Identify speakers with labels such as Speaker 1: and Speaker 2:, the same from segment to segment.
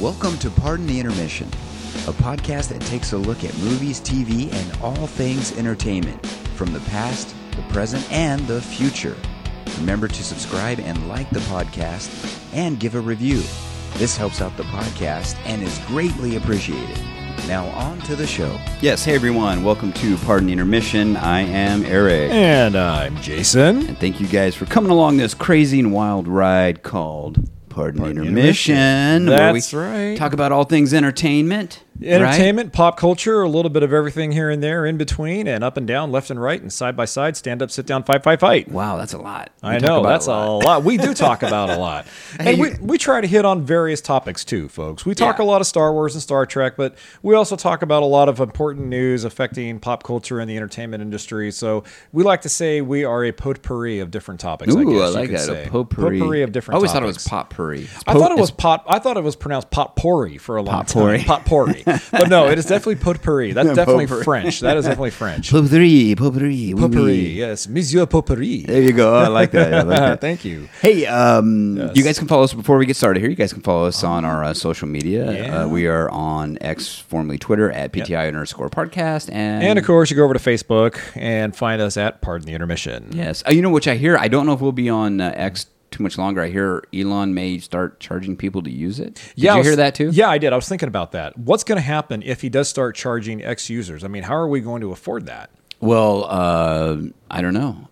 Speaker 1: Welcome to Pardon the Intermission, a podcast that takes a look at movies, TV, and all things entertainment from the past, the present, and the future. Remember to subscribe and like the podcast and give a review. This helps out the podcast and is greatly appreciated. Now, on to the show.
Speaker 2: Yes, hey everyone, welcome to Pardon the Intermission. I am Eric.
Speaker 3: And I'm Jason.
Speaker 2: And thank you guys for coming along this crazy and wild ride called Pardon, the Intermission.
Speaker 3: Intermission.
Speaker 2: where
Speaker 3: That's
Speaker 2: we
Speaker 3: right.
Speaker 2: Talk about all things entertainment. Right?
Speaker 3: Entertainment, pop culture, a little bit of everything here and there in between, and up and down, left and right, and side by side, stand up, sit down, fight, fight, fight.
Speaker 2: Wow, that's a lot. We
Speaker 3: I know that's a lot. We do talk about a lot,
Speaker 2: Hey,
Speaker 3: we, we try to hit on various topics too, folks. We talk
Speaker 2: Yeah.
Speaker 3: a lot of Star Wars and Star Trek, but we also talk about a lot of important news affecting pop culture and the entertainment industry. So we like to say we are a potpourri of different topics. I
Speaker 2: Ooh,
Speaker 3: guess
Speaker 2: I
Speaker 3: you
Speaker 2: like
Speaker 3: could
Speaker 2: that.
Speaker 3: say.
Speaker 2: A potpourri.
Speaker 3: of different.
Speaker 2: I always thought it was potpourri.
Speaker 3: I thought it was pot. I thought it was pronounced potpourri for a long
Speaker 2: Potpourri.
Speaker 3: time. Potpourri, but no, it is definitely potpourri. That's definitely
Speaker 2: Potpourri.
Speaker 3: French. That is definitely French.
Speaker 2: potpourri. Potpourri.
Speaker 3: Potpourri,
Speaker 2: oui.
Speaker 3: yes, Monsieur Potpourri.
Speaker 2: There you go. I like that. I like that.
Speaker 3: Thank you.
Speaker 2: Hey, um,
Speaker 3: Yes.
Speaker 2: you guys can follow us before we get started here. You guys can follow us on our uh, social media.
Speaker 3: Yeah.
Speaker 2: Uh, we are on X, formerly Twitter, at PTI underscore podcast. And,
Speaker 3: And of course, you go over to Facebook and find us at Pardon the Intermission.
Speaker 2: yes. Uh, you know, which I hear, I don't know if we'll be on uh, X too much longer. I hear Elon may start charging people to use it. Did
Speaker 3: Yeah,
Speaker 2: you
Speaker 3: was-
Speaker 2: hear that too?
Speaker 3: Yeah, I did. I was thinking about that. What's going to happen if he does start charging X users? I mean, how are we going to afford that?
Speaker 2: Well, uh, I don't know.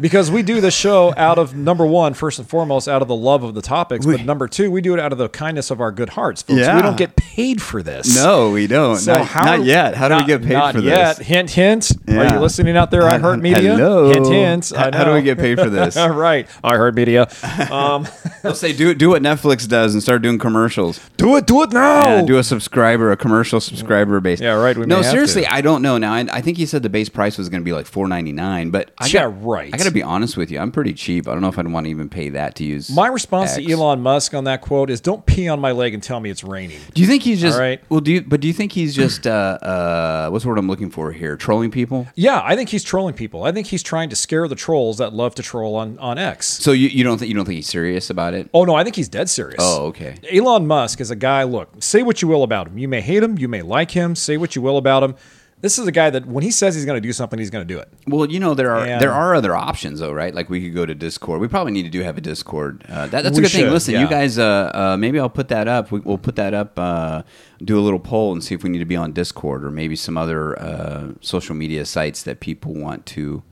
Speaker 3: Because we do the show out of number one, first and foremost, out of the love of the topics, but number two, we do it out of the kindness of our good hearts. Folks.
Speaker 2: Yeah.
Speaker 3: We don't get paid for this.
Speaker 2: No, we don't.
Speaker 3: So
Speaker 2: not,
Speaker 3: how
Speaker 2: not yet. How do we get paid
Speaker 3: not
Speaker 2: for
Speaker 3: yet.
Speaker 2: this?
Speaker 3: Hint, hint. Are you listening out there? iHeartMedia.
Speaker 2: Hello.
Speaker 3: Hint, hint. I
Speaker 2: How- how do we get paid for this?
Speaker 3: All right. iHeartMedia. Um,
Speaker 2: They'll say do do what Netflix does and start doing commercials.
Speaker 3: do it. Do it now.
Speaker 2: Yeah, do a subscriber, a commercial subscriber base.
Speaker 3: Yeah, right, we
Speaker 2: no, seriously,
Speaker 3: to.
Speaker 2: I don't know. Now, I, I think he said the base price was going to be like four ninety nine, but I
Speaker 3: Yeah,
Speaker 2: got,
Speaker 3: right.
Speaker 2: I got to be honest with you. I'm pretty cheap. I don't know if I'd want to even pay that to use.
Speaker 3: My response
Speaker 2: X.
Speaker 3: to Elon Musk on that quote is, "Don't pee on my leg and tell me it's raining."
Speaker 2: Do you think he's just?
Speaker 3: All right.
Speaker 2: Well, do you? But do you think he's just? Uh, uh, what's the word I'm looking for here? Trolling people.
Speaker 3: Yeah, I think he's trolling people. I think he's trying to scare the trolls that love to troll on on X.
Speaker 2: So you, you don't think you don't think he's serious about it?
Speaker 3: Oh no, I think he's dead serious.
Speaker 2: Oh, okay.
Speaker 3: Elon Musk is a guy. Look, say what you will about him. You may hate him. You may like him. Say what you will about him. This is a guy that when he says he's going to do something, he's going to do it.
Speaker 2: Well, you know there are
Speaker 3: And-
Speaker 2: there are other options though, right? Like we could go to Discord. We probably need to do have a Discord. Uh, that, that's a
Speaker 3: We
Speaker 2: good thing.
Speaker 3: should,
Speaker 2: Listen,
Speaker 3: yeah.
Speaker 2: you guys, uh, uh, maybe I'll put that up. We, we'll put that up. Uh, do a little poll and see if we need to be on Discord or maybe some other uh, social media sites that people want to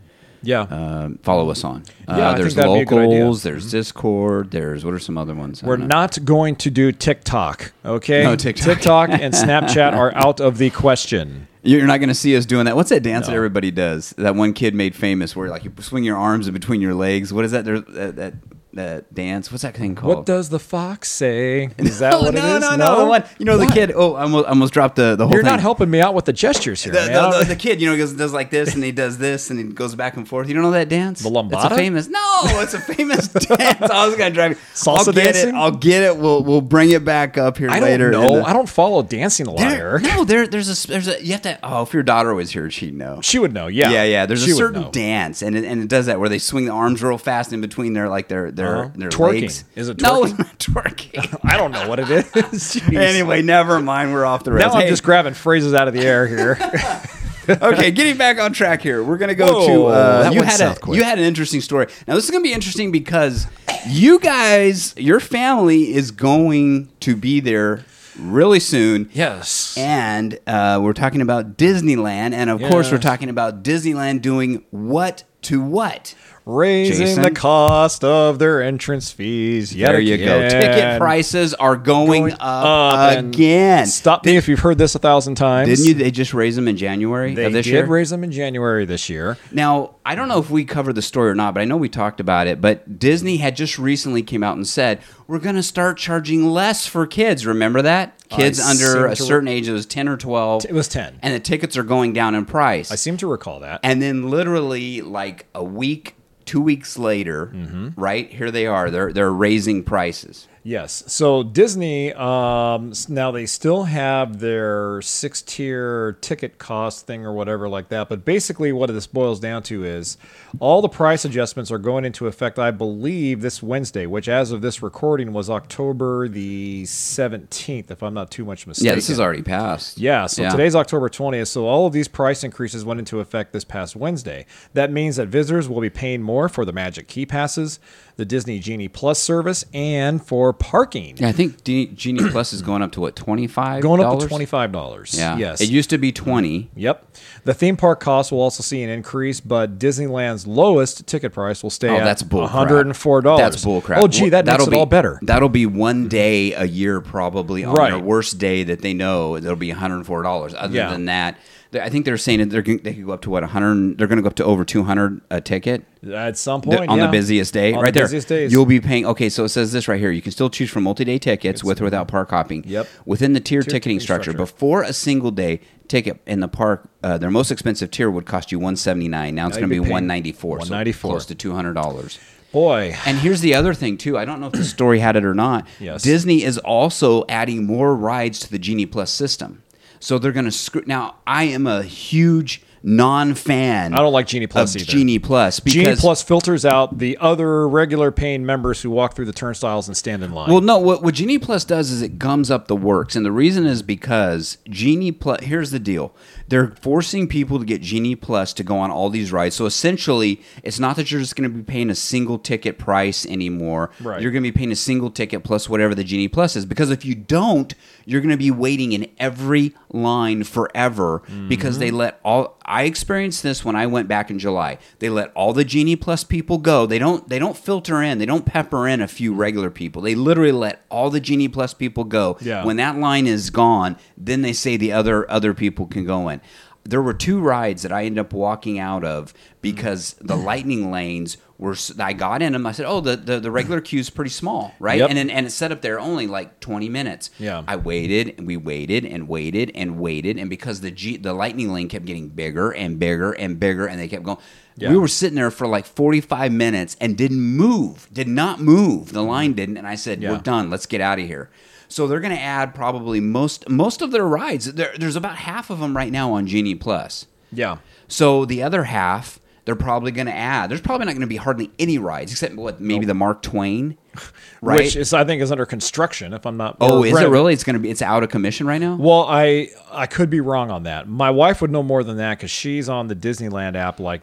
Speaker 3: Yeah.
Speaker 2: um, follow us on. Uh,
Speaker 3: Yeah, I think
Speaker 2: there's
Speaker 3: that'd be a good idea. Mm-hmm.
Speaker 2: locals. There's Discord. There's what are some other ones?
Speaker 3: We're
Speaker 2: don't
Speaker 3: going to do TikTok, okay?
Speaker 2: No, TikTok.
Speaker 3: TikTok and Snapchat are out of the question.
Speaker 2: You're not going to see us doing that. What's that dance that everybody does? That one kid made famous, where like you swing your arms in between your legs. What is that? There's that, that that dance. What's that thing called?
Speaker 3: What does the fox say? Is that
Speaker 2: no,
Speaker 3: what
Speaker 2: no,
Speaker 3: it is?
Speaker 2: no, no, the one. You know the kid. Oh, I almost, I almost dropped the the whole
Speaker 3: You're
Speaker 2: thing.
Speaker 3: not helping me out with the gestures here,
Speaker 2: The,
Speaker 3: man.
Speaker 2: the, the, the kid, you know, goes does like this and he does this and he goes back and forth. You don't know that dance?
Speaker 3: The
Speaker 2: It's a famous. No, it's a famous dance. I was gonna drive. you-
Speaker 3: Salsa
Speaker 2: I'll get
Speaker 3: dancing?
Speaker 2: it. I'll get it. We'll we'll bring it back up here
Speaker 3: I
Speaker 2: later.
Speaker 3: know. I don't follow Dancing a
Speaker 2: There-
Speaker 3: Liar.
Speaker 2: no, there there's a there's a you have to. Oh, if your daughter was here, she'd know.
Speaker 3: She would know. Yeah.
Speaker 2: Yeah, yeah. There's
Speaker 3: She
Speaker 2: a certain dance, and it, and it does that where they swing the arms real fast in between their like their their
Speaker 3: Uh-huh.
Speaker 2: their
Speaker 3: Twerking.
Speaker 2: legs.
Speaker 3: Is it
Speaker 2: No,
Speaker 3: twerking?
Speaker 2: it's not twerking.
Speaker 3: I don't know what it is.
Speaker 2: Anyway, never mind. We're off the
Speaker 3: now
Speaker 2: rails.
Speaker 3: I'm just grabbing phrases out of the air here.
Speaker 2: okay, getting back on track here. We're gonna go
Speaker 3: Whoa,
Speaker 2: to uh, you had a
Speaker 3: quick.
Speaker 2: you had an interesting story. Now this is gonna be interesting because you guys, your family is going to be there really soon.
Speaker 3: yes.
Speaker 2: And uh, we're talking about Disneyland, and of course, we're talking about Disneyland doing what to what.
Speaker 3: Raising
Speaker 2: Jason?
Speaker 3: the cost of their entrance fees. Yet
Speaker 2: there you go. Ticket prices are going,
Speaker 3: Going
Speaker 2: up,
Speaker 3: up
Speaker 2: again.
Speaker 3: Stop me if you've heard this a thousand times.
Speaker 2: Didn't you? They just raised them in January
Speaker 3: They
Speaker 2: of this
Speaker 3: did
Speaker 2: year.
Speaker 3: raise them in January this year.
Speaker 2: Now, I don't know if we covered the story or not, but I know we talked about it. But Disney had just recently came out and said we're going to start charging less for kids. Remember that? Kids
Speaker 3: I
Speaker 2: under a
Speaker 3: to
Speaker 2: certain age, it was ten or twelve.
Speaker 3: It was 10.
Speaker 2: and the tickets are going down in price.
Speaker 3: I seem to recall that.
Speaker 2: And then literally like a week, two weeks later,
Speaker 3: Mm-hmm.
Speaker 2: right here they are. They're they're raising prices.
Speaker 3: Yes. So Disney, um, now they still have their six tier ticket cost thing or whatever like that. But basically, what this boils down to is all the price adjustments are going into effect, I believe, this Wednesday, which as of this recording was October the 17th, if I'm not too much mistaken.
Speaker 2: Yeah, this is already passed.
Speaker 3: Yeah, so
Speaker 2: Yeah.
Speaker 3: today's October 20th. So all of these price increases went into effect this past Wednesday. That means that visitors will be paying more for the Magic Key Passes, the Disney Genie Plus service, and for parking.
Speaker 2: Yeah, I think D- Genie Plus is going up to what twenty five.
Speaker 3: Going up to $25.
Speaker 2: Yeah.
Speaker 3: Yes.
Speaker 2: It used to be twenty.
Speaker 3: Yep. The theme park costs will also see an increase, but Disneyland's lowest ticket price will stay
Speaker 2: Oh,
Speaker 3: at
Speaker 2: that's bull.
Speaker 3: $104.
Speaker 2: That's bull crap.
Speaker 3: Oh, gee, that makes
Speaker 2: That'll
Speaker 3: it
Speaker 2: be,
Speaker 3: all better.
Speaker 2: That'll be one day a year, probably on
Speaker 3: Right.
Speaker 2: their worst day that they know it'll be one hundred and four dollars. Other
Speaker 3: Yeah.
Speaker 2: than that, I think they're saying that they're they could go up to what hundred. They're going to go up to over two hundred a ticket.
Speaker 3: At some point,
Speaker 2: on
Speaker 3: yeah.
Speaker 2: the busiest day,
Speaker 3: On
Speaker 2: right
Speaker 3: the
Speaker 2: there,
Speaker 3: days.
Speaker 2: you'll be paying. Okay, so it says this right here. You can still choose from multi-day tickets with or without park hopping.
Speaker 3: Yep.
Speaker 2: Within the tier
Speaker 3: Tier
Speaker 2: ticketing
Speaker 3: ticketing
Speaker 2: structure,
Speaker 3: structure.
Speaker 2: before a single day ticket in the park, uh, their most expensive tier would cost you one seventy nine. Now it's going to be
Speaker 3: be paying
Speaker 2: one ninety four. So
Speaker 3: 194.
Speaker 2: close to two hundred dollars.
Speaker 3: Boy.
Speaker 2: And here's the other thing too. I don't know if the story had it or not.
Speaker 3: Yes.
Speaker 2: Disney is also adding more rides to the Genie Plus system. So they're going to screw. Now I am a huge non-fan.
Speaker 3: I don't like Genie Plus either.
Speaker 2: Genie Plus because
Speaker 3: Genie Plus filters out the other regular paying members who walk through the turnstiles and stand in line.
Speaker 2: Well, no. What, what Genie Plus does is it gums up the works, and the reason is because Genie Plus. Here's the deal: they're forcing people to get Genie Plus to go on all these rides. So essentially, it's not that you're just going to be paying a single ticket price anymore.
Speaker 3: Right.
Speaker 2: You're going to be paying a single ticket plus whatever the Genie Plus is. Because if you don't, you're going to be waiting in every line forever because
Speaker 3: Mm-hmm.
Speaker 2: they let all. I experienced this when I went back in July. They let all the Genie Plus people go. They don't. They don't filter in. They don't pepper in a few regular people. They literally let all the Genie Plus people go.
Speaker 3: Yeah.
Speaker 2: When that line is gone, then they say the other other people can go in. There were two rides that I ended up walking out of because the mm. lightning lanes were. I got in them. I said, "Oh, the the, the regular queue is pretty small, right?"
Speaker 3: Yep.
Speaker 2: And then, and it's set up there only like twenty minutes.
Speaker 3: Yeah.
Speaker 2: I waited and we waited and waited and waited, and because the G, the lightning lane kept getting bigger and bigger and bigger, and they kept going.
Speaker 3: Yeah.
Speaker 2: We were sitting there for like forty five minutes and didn't move, did not move. The line mm. didn't, and I said,
Speaker 3: Yeah.
Speaker 2: "We're done. Let's get out of here." So they're going to add probably most most of their rides. There, there's about half of them right now on Genie Plus.
Speaker 3: yeah.
Speaker 2: So the other half, they're probably going to add. There's probably not going to be hardly any rides except what maybe the Mark Twain, right?
Speaker 3: Which is, I think, is under construction. If I'm not.
Speaker 2: oh, is it really? It's going to be. It's out of commission right now.
Speaker 3: Well, I I could be wrong on that. My wife would know more than that because she's on the Disneyland app like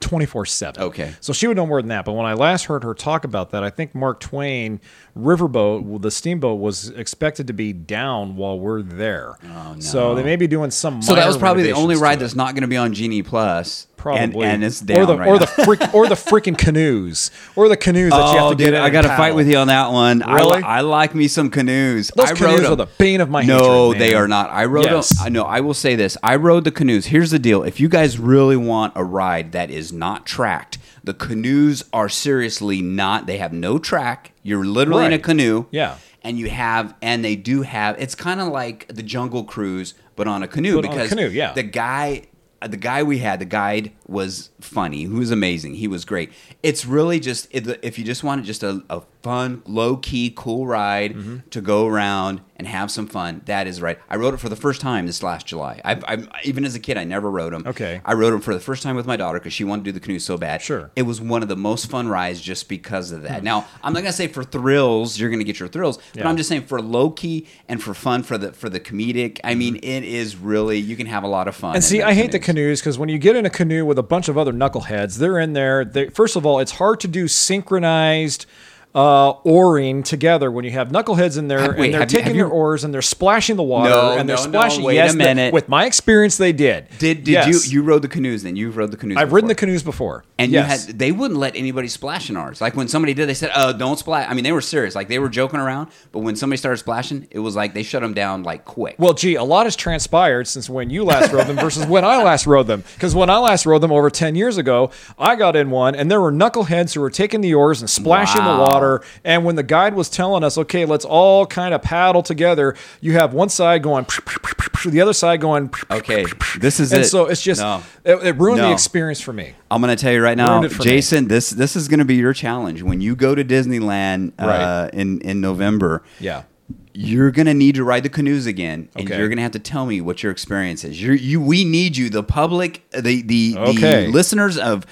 Speaker 3: twenty four seven.
Speaker 2: Okay.
Speaker 3: so she would know more than that. But when I last heard her talk about that, I think Mark Twain Riverboat, the steamboat, was expected to be down while we're there. Oh, So they may be doing some.
Speaker 2: so that was probably the only ride that's not going to be on Genie Plus.
Speaker 3: Probably,
Speaker 2: and, and it's down
Speaker 3: or the
Speaker 2: right
Speaker 3: or
Speaker 2: now.
Speaker 3: the freak, or the freaking canoes, or the canoes that you have
Speaker 2: Oh,
Speaker 3: to
Speaker 2: dude,
Speaker 3: get.
Speaker 2: I got to fight with you on that one. I,
Speaker 3: Really?
Speaker 2: li- I like me some canoes.
Speaker 3: Those
Speaker 2: I
Speaker 3: canoes
Speaker 2: them.
Speaker 3: are the bane of my
Speaker 2: No,
Speaker 3: hatred,
Speaker 2: they
Speaker 3: man.
Speaker 2: are not. I rode
Speaker 3: Yes.
Speaker 2: them. I know. I will say this. I rode the canoes. Here's the deal. If you guys really want a ride that is not tracked, the canoes are seriously not. They have no track. You're literally in a
Speaker 3: Right.
Speaker 2: canoe.
Speaker 3: Yeah.
Speaker 2: And you have, and they do have. It's kind of like the Jungle Cruise, but on a canoe
Speaker 3: But on a
Speaker 2: because
Speaker 3: canoe, yeah.
Speaker 2: the guy Uh, the guy we had the guide was funny. He was amazing. He was great. It's really just if if you just wanted just a, a fun low-key cool ride
Speaker 3: Mm-hmm.
Speaker 2: to go around and have some fun that is right i wrote it for the first time this last july I've, I've even as a kid i never rode them
Speaker 3: Okay.
Speaker 2: i rode them for the first time with my daughter because she wanted to do the canoe so bad
Speaker 3: Sure.
Speaker 2: it was one of the most fun rides just because of that now i'm not going to say for thrills you're going to get your thrills but i'm just saying for low-key and for fun for the for the comedic i mean it is really you can have a lot of fun
Speaker 3: Mm-hmm. And see, I hate the
Speaker 2: canoes.
Speaker 3: canoes because when you get in a canoe with a bunch of other knuckleheads, they're in there. They, first of all, it's hard to do synchronized uh, oaring together when you have knuckleheads in there
Speaker 2: wait,
Speaker 3: and they're
Speaker 2: you-
Speaker 3: taking
Speaker 2: have
Speaker 3: their
Speaker 2: you-
Speaker 3: oars and they're splashing the water
Speaker 2: No,
Speaker 3: and they're
Speaker 2: no, no,
Speaker 3: splashing.
Speaker 2: wait a
Speaker 3: yes, the-
Speaker 2: minute.
Speaker 3: with my experience, they did.
Speaker 2: Did did
Speaker 3: Yes.
Speaker 2: you you rode the canoes then? You've rode the canoes.
Speaker 3: I've ridden the canoes before,
Speaker 2: And
Speaker 3: yes.
Speaker 2: you had they wouldn't let anybody splash in ours. Like when somebody did, they said, "Oh, don't splash." I mean, they were serious. Like they were joking around, but when somebody started splashing, it was like they shut them down like quick.
Speaker 3: Well, gee, a lot has transpired since when you last rode them versus when I last rode them. Because when I last rode them over 10 years ago, I got in one and there were knuckleheads who were taking the oars and splashing
Speaker 2: Wow.
Speaker 3: the water water. And when the guide was telling us, okay, let's all kind of paddle together, you have one side going, the other side going.
Speaker 2: Okay, this is
Speaker 3: and
Speaker 2: it.
Speaker 3: so it's just
Speaker 2: No.
Speaker 3: it, it ruined the experience for me.
Speaker 2: I'm going to tell you right now,
Speaker 3: for me.
Speaker 2: Jason. This this is going to be your challenge when you go to Disneyland uh,
Speaker 3: Right.
Speaker 2: in in November.
Speaker 3: Yeah.
Speaker 2: You're going to need to ride the canoes again, and
Speaker 3: Okay.
Speaker 2: you're going to have to tell me what your experience is. You're, you, we need you, the public, the the,
Speaker 3: Okay.
Speaker 2: the listeners of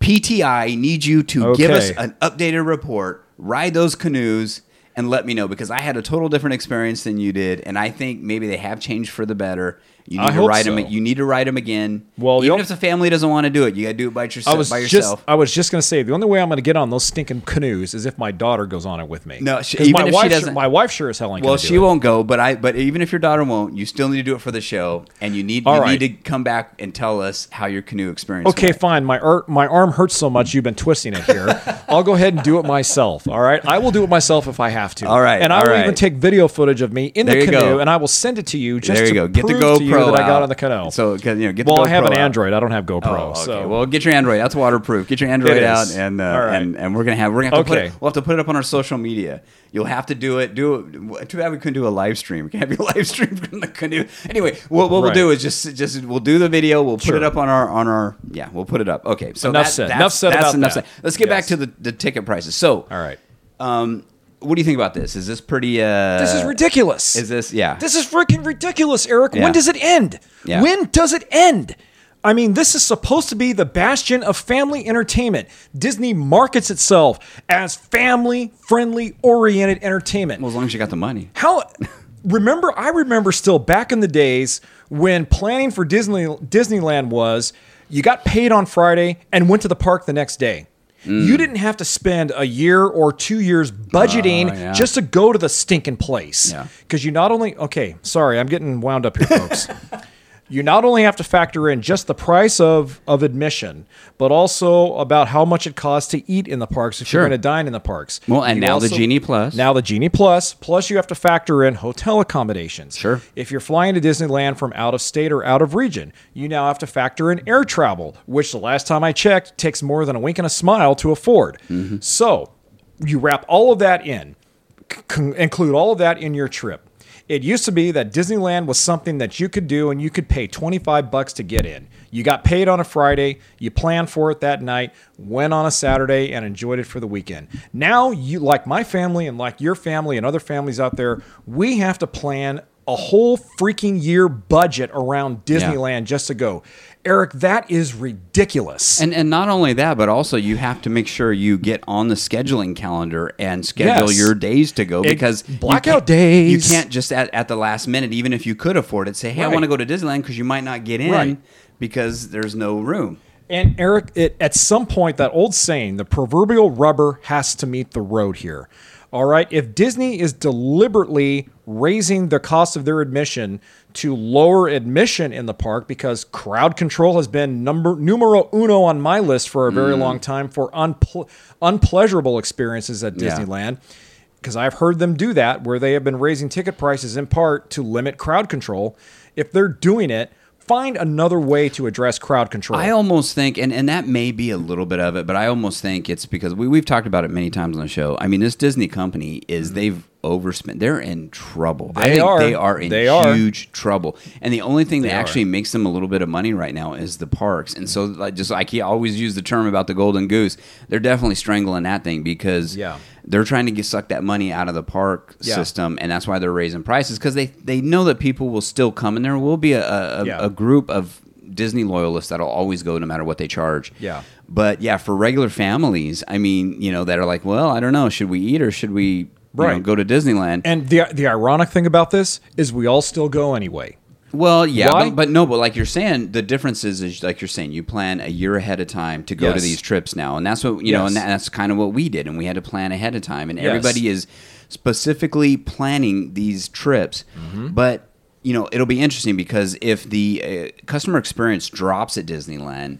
Speaker 2: PTI need you to give us an updated report. Ride those canoes and let me know because I had a total different experience than you did, and I think maybe they have changed for the better. You need
Speaker 3: I
Speaker 2: to ride
Speaker 3: so.
Speaker 2: them. You need to ride them again.
Speaker 3: Well,
Speaker 2: even if the family doesn't want to do it, you got to do it by yourself.
Speaker 3: I was
Speaker 2: by
Speaker 3: just
Speaker 2: yourself.
Speaker 3: I was just gonna say the only way I'm gonna get on those stinking canoes is if my daughter goes on it with me.
Speaker 2: No, she- even
Speaker 3: my
Speaker 2: if she
Speaker 3: wife,
Speaker 2: doesn't-
Speaker 3: sure, my wife sure as hell ain't
Speaker 2: Well, she won't go, but I. But even if your daughter won't, you still need to do it for the show, and you need
Speaker 3: All
Speaker 2: you
Speaker 3: right.
Speaker 2: need to come back and tell us how your canoe experience.
Speaker 3: Okay,
Speaker 2: went.
Speaker 3: fine. My ar- my arm hurts so much you've been twisting it here. I'll go ahead and do it myself. All right, I will do it myself if I have to.
Speaker 2: All right,
Speaker 3: and I will
Speaker 2: right.
Speaker 3: even take video footage of me in
Speaker 2: There
Speaker 3: the canoe, and I will send it to you just
Speaker 2: there you
Speaker 3: to
Speaker 2: go. Get the
Speaker 3: prove
Speaker 2: GoPro
Speaker 3: that I got
Speaker 2: out.
Speaker 3: on the canoe.
Speaker 2: So you know, get
Speaker 3: well,
Speaker 2: the
Speaker 3: I have an
Speaker 2: out.
Speaker 3: Android. I don't have GoPro.
Speaker 2: Oh, okay.
Speaker 3: So
Speaker 2: well, get your Android. That's waterproof. Get your Android out, and uh,
Speaker 3: right.
Speaker 2: and and we're gonna have we're gonna have to
Speaker 3: Okay.
Speaker 2: put it, we'll have to put it up on our social media. You'll have to do it. Do it. Too bad we couldn't do a live stream. We can have your live stream from the canoe. Anyway, what, what we'll do is just just we'll do the video. We'll put
Speaker 3: Sure.
Speaker 2: it up on our on our yeah. We'll put it up. Okay. So
Speaker 3: Enough
Speaker 2: that-
Speaker 3: said.
Speaker 2: That's,
Speaker 3: Enough said
Speaker 2: that's
Speaker 3: about
Speaker 2: enough
Speaker 3: that.
Speaker 2: said. Let's get back to the, the ticket prices. So
Speaker 3: all right.
Speaker 2: um, what do you think about this? Is this pretty? Uh,
Speaker 3: This is ridiculous.
Speaker 2: Is this yeah?
Speaker 3: This is freaking ridiculous, Eric.
Speaker 2: Yeah.
Speaker 3: When does it end?
Speaker 2: Yeah.
Speaker 3: When does it end? I mean, this is supposed to be the bastion of family entertainment. Disney markets itself as family friendly oriented entertainment.
Speaker 2: well, as long as you got the money.
Speaker 3: How remember I remember still back in the days when planning for Disney Disneyland was you got paid on Friday and went to the park the next day.
Speaker 2: Mm.
Speaker 3: You didn't have to spend a year or two years budgeting
Speaker 2: Oh, yeah.
Speaker 3: just to go to the stinking place.
Speaker 2: Yeah.
Speaker 3: Because you not only okay, sorry, I'm getting wound up here, folks. you not only have to factor in just the price of, of admission, but also about how much it costs to eat in the parks if
Speaker 2: Sure.
Speaker 3: you're going to dine in the parks.
Speaker 2: Well, and
Speaker 3: You
Speaker 2: now the Genie Plus.
Speaker 3: Now the Genie Plus, Plus, you have to factor in hotel accommodations.
Speaker 2: Sure.
Speaker 3: If you're flying to Disneyland from out of state or out of region, you now have to factor in air travel, which the last time I checked takes more than a wink and a smile to afford.
Speaker 2: Mm-hmm.
Speaker 3: So you wrap all of that in, c- include all of that in your trip. It used to be that Disneyland was something that you could do and you could pay 25 bucks to get in. You got paid on a Friday, you planned for it that night, went on a Saturday and enjoyed it for the weekend. Now you like my family and like your family and other families out there, we have to plan a whole freaking year budget around Disneyland just to go. Eric, that is ridiculous.
Speaker 2: And and not only that, but also you have to make sure you get on the scheduling calendar and schedule
Speaker 3: Yes.
Speaker 2: your days to go because you
Speaker 3: blackout
Speaker 2: can't-
Speaker 3: days.
Speaker 2: You can't just at, at the last minute, even if you could afford it, say, "Hey, I want to go to Disneyland," because you might not get in
Speaker 3: Right.
Speaker 2: because there's no room.
Speaker 3: And Eric, it, at some point, that old saying, the proverbial rubber has to meet the road here. All right. If Disney is deliberately raising the cost of their admission to lower admission in the park because crowd control has been number numero uno on my list for a very mm. long time for unple- unpleasurable experiences at
Speaker 2: Yeah.
Speaker 3: Disneyland. Because I've heard them do that, where they have been raising ticket prices in part to limit crowd control. If they're doing it, find another way to address crowd control.
Speaker 2: I almost think, and, and that may be a little bit of it, but I almost think it's because we, we've talked about it many times on the show. I mean, this Disney company is mm-hmm. they've overspent. They're in trouble. I think
Speaker 3: are.
Speaker 2: they are in
Speaker 3: They are.
Speaker 2: huge trouble. And the only thing that
Speaker 3: are.
Speaker 2: actually makes them a little bit of money right now is the parks. And so, like, just like he always use the term about the golden goose, they're definitely strangling that thing because
Speaker 3: Yeah.
Speaker 2: they're trying to get suck that money out of the park
Speaker 3: Yeah.
Speaker 2: system, and that's why they're raising prices because they they know that people will still come, and there will be a a, a-
Speaker 3: Yeah.
Speaker 2: a group of Disney loyalists that'll always go no matter what they charge.
Speaker 3: Yeah.
Speaker 2: But yeah, for regular families, I mean, you know, that are like, well, I don't know, should we eat or should we you know,
Speaker 3: Right.
Speaker 2: go to Disneyland?
Speaker 3: And the the ironic thing about this is we all still go anyway.
Speaker 2: well, yeah, but, but no, but like you're saying, the difference is, is like you're saying, you plan a year ahead of time to go to these trips now, and that's what you know, and that's kind of what we did, and we had to plan ahead of time, and
Speaker 3: Yes.
Speaker 2: everybody is specifically planning these trips,
Speaker 3: Mm-hmm.
Speaker 2: but. You know, it'll be interesting because if the uh, customer experience drops at Disneyland,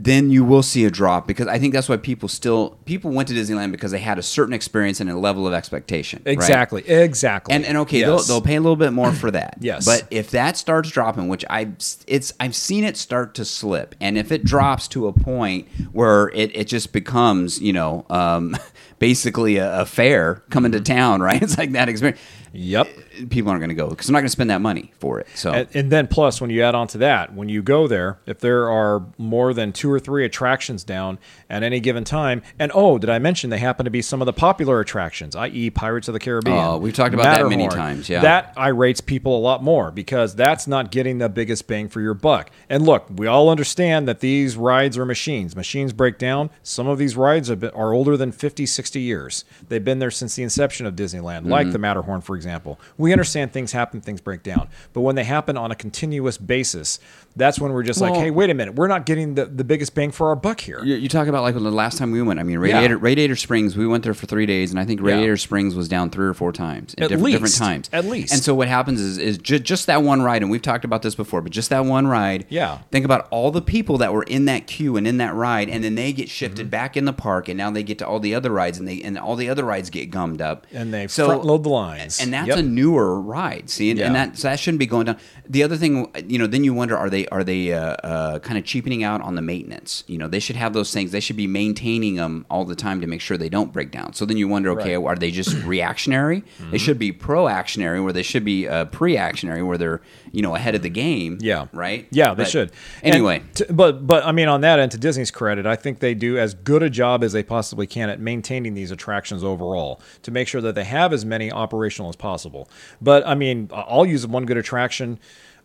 Speaker 2: then you will see a drop because I think that's why people still people went to Disneyland because they had a certain experience and a level of expectation. right?
Speaker 3: Exactly. Exactly.
Speaker 2: And and okay,
Speaker 3: Yes.
Speaker 2: they'll, they'll pay a little bit more for that.
Speaker 3: Yes.
Speaker 2: But if that starts dropping, which I it's I've seen it start to slip, and if it drops to a point where it, it just becomes you know um, basically a, a fair coming to town, right? It's like that experience.
Speaker 3: Yep.
Speaker 2: People aren't going to go because I'm not going to spend that money for it. So
Speaker 3: And, and then plus, when you add on to that, when you go there, if there are more than two or three attractions down at any given time, and oh, did I mention they happen to be some of the popular attractions, i.e., Pirates of the Caribbean?
Speaker 2: Oh, we've talked about that many times, yeah.
Speaker 3: that irates people a lot more because that's not getting the biggest bang for your buck. And look, we all understand that these rides are machines. Machines break down. Some of these rides been, are older than 50, 60 years. They've been there since the inception of Disneyland,
Speaker 2: Mm-hmm.
Speaker 3: like the Matterhorn, for example. We understand things happen, things break down. But when they happen on a continuous basis, that's when we're just like, hey, wait a minute, we're not getting the, the biggest bang for our buck here.
Speaker 2: You, you talk about like the last time we went. I mean, Radiator
Speaker 3: Yeah.
Speaker 2: Radiator Springs. We went there for three days, and I think
Speaker 3: Yeah.
Speaker 2: Radiator Springs was down three or four times at, different, different times.
Speaker 3: At least.
Speaker 2: And so what happens is is just just that one ride, and we've talked about this before, but just that one ride.
Speaker 3: Yeah.
Speaker 2: Think about all the people that were in that queue and in that ride, and then they get shifted
Speaker 3: Mm-hmm.
Speaker 2: back in the park, and now they get to all the other rides, and they and all the other rides get gummed up,
Speaker 3: And they
Speaker 2: So-
Speaker 3: front load the lines.
Speaker 2: and that's
Speaker 3: Yep.
Speaker 2: a newer ride. See, and, and that so that shouldn't be going down. The other thing, you know, then you wonder are they are they uh, uh, kind of cheapening out on the maintenance? You know, they should have those things. They should be maintaining them all the time to make sure they don't break down. So then you wonder, okay,
Speaker 3: Right.
Speaker 2: are they just reactionary?
Speaker 3: Mm-hmm.
Speaker 2: They should be proactionary, where they should be uh, pre-actionary, where they're you know ahead of the game.
Speaker 3: Yeah.
Speaker 2: right.
Speaker 3: Yeah, they
Speaker 2: But
Speaker 3: should.
Speaker 2: Anyway,
Speaker 3: And t- but but I mean, on that end, to Disney's credit, I think they do as good a job as they possibly can at maintaining these attractions overall to make sure that they have as many operational as possible. But I mean, I'll use one good attraction.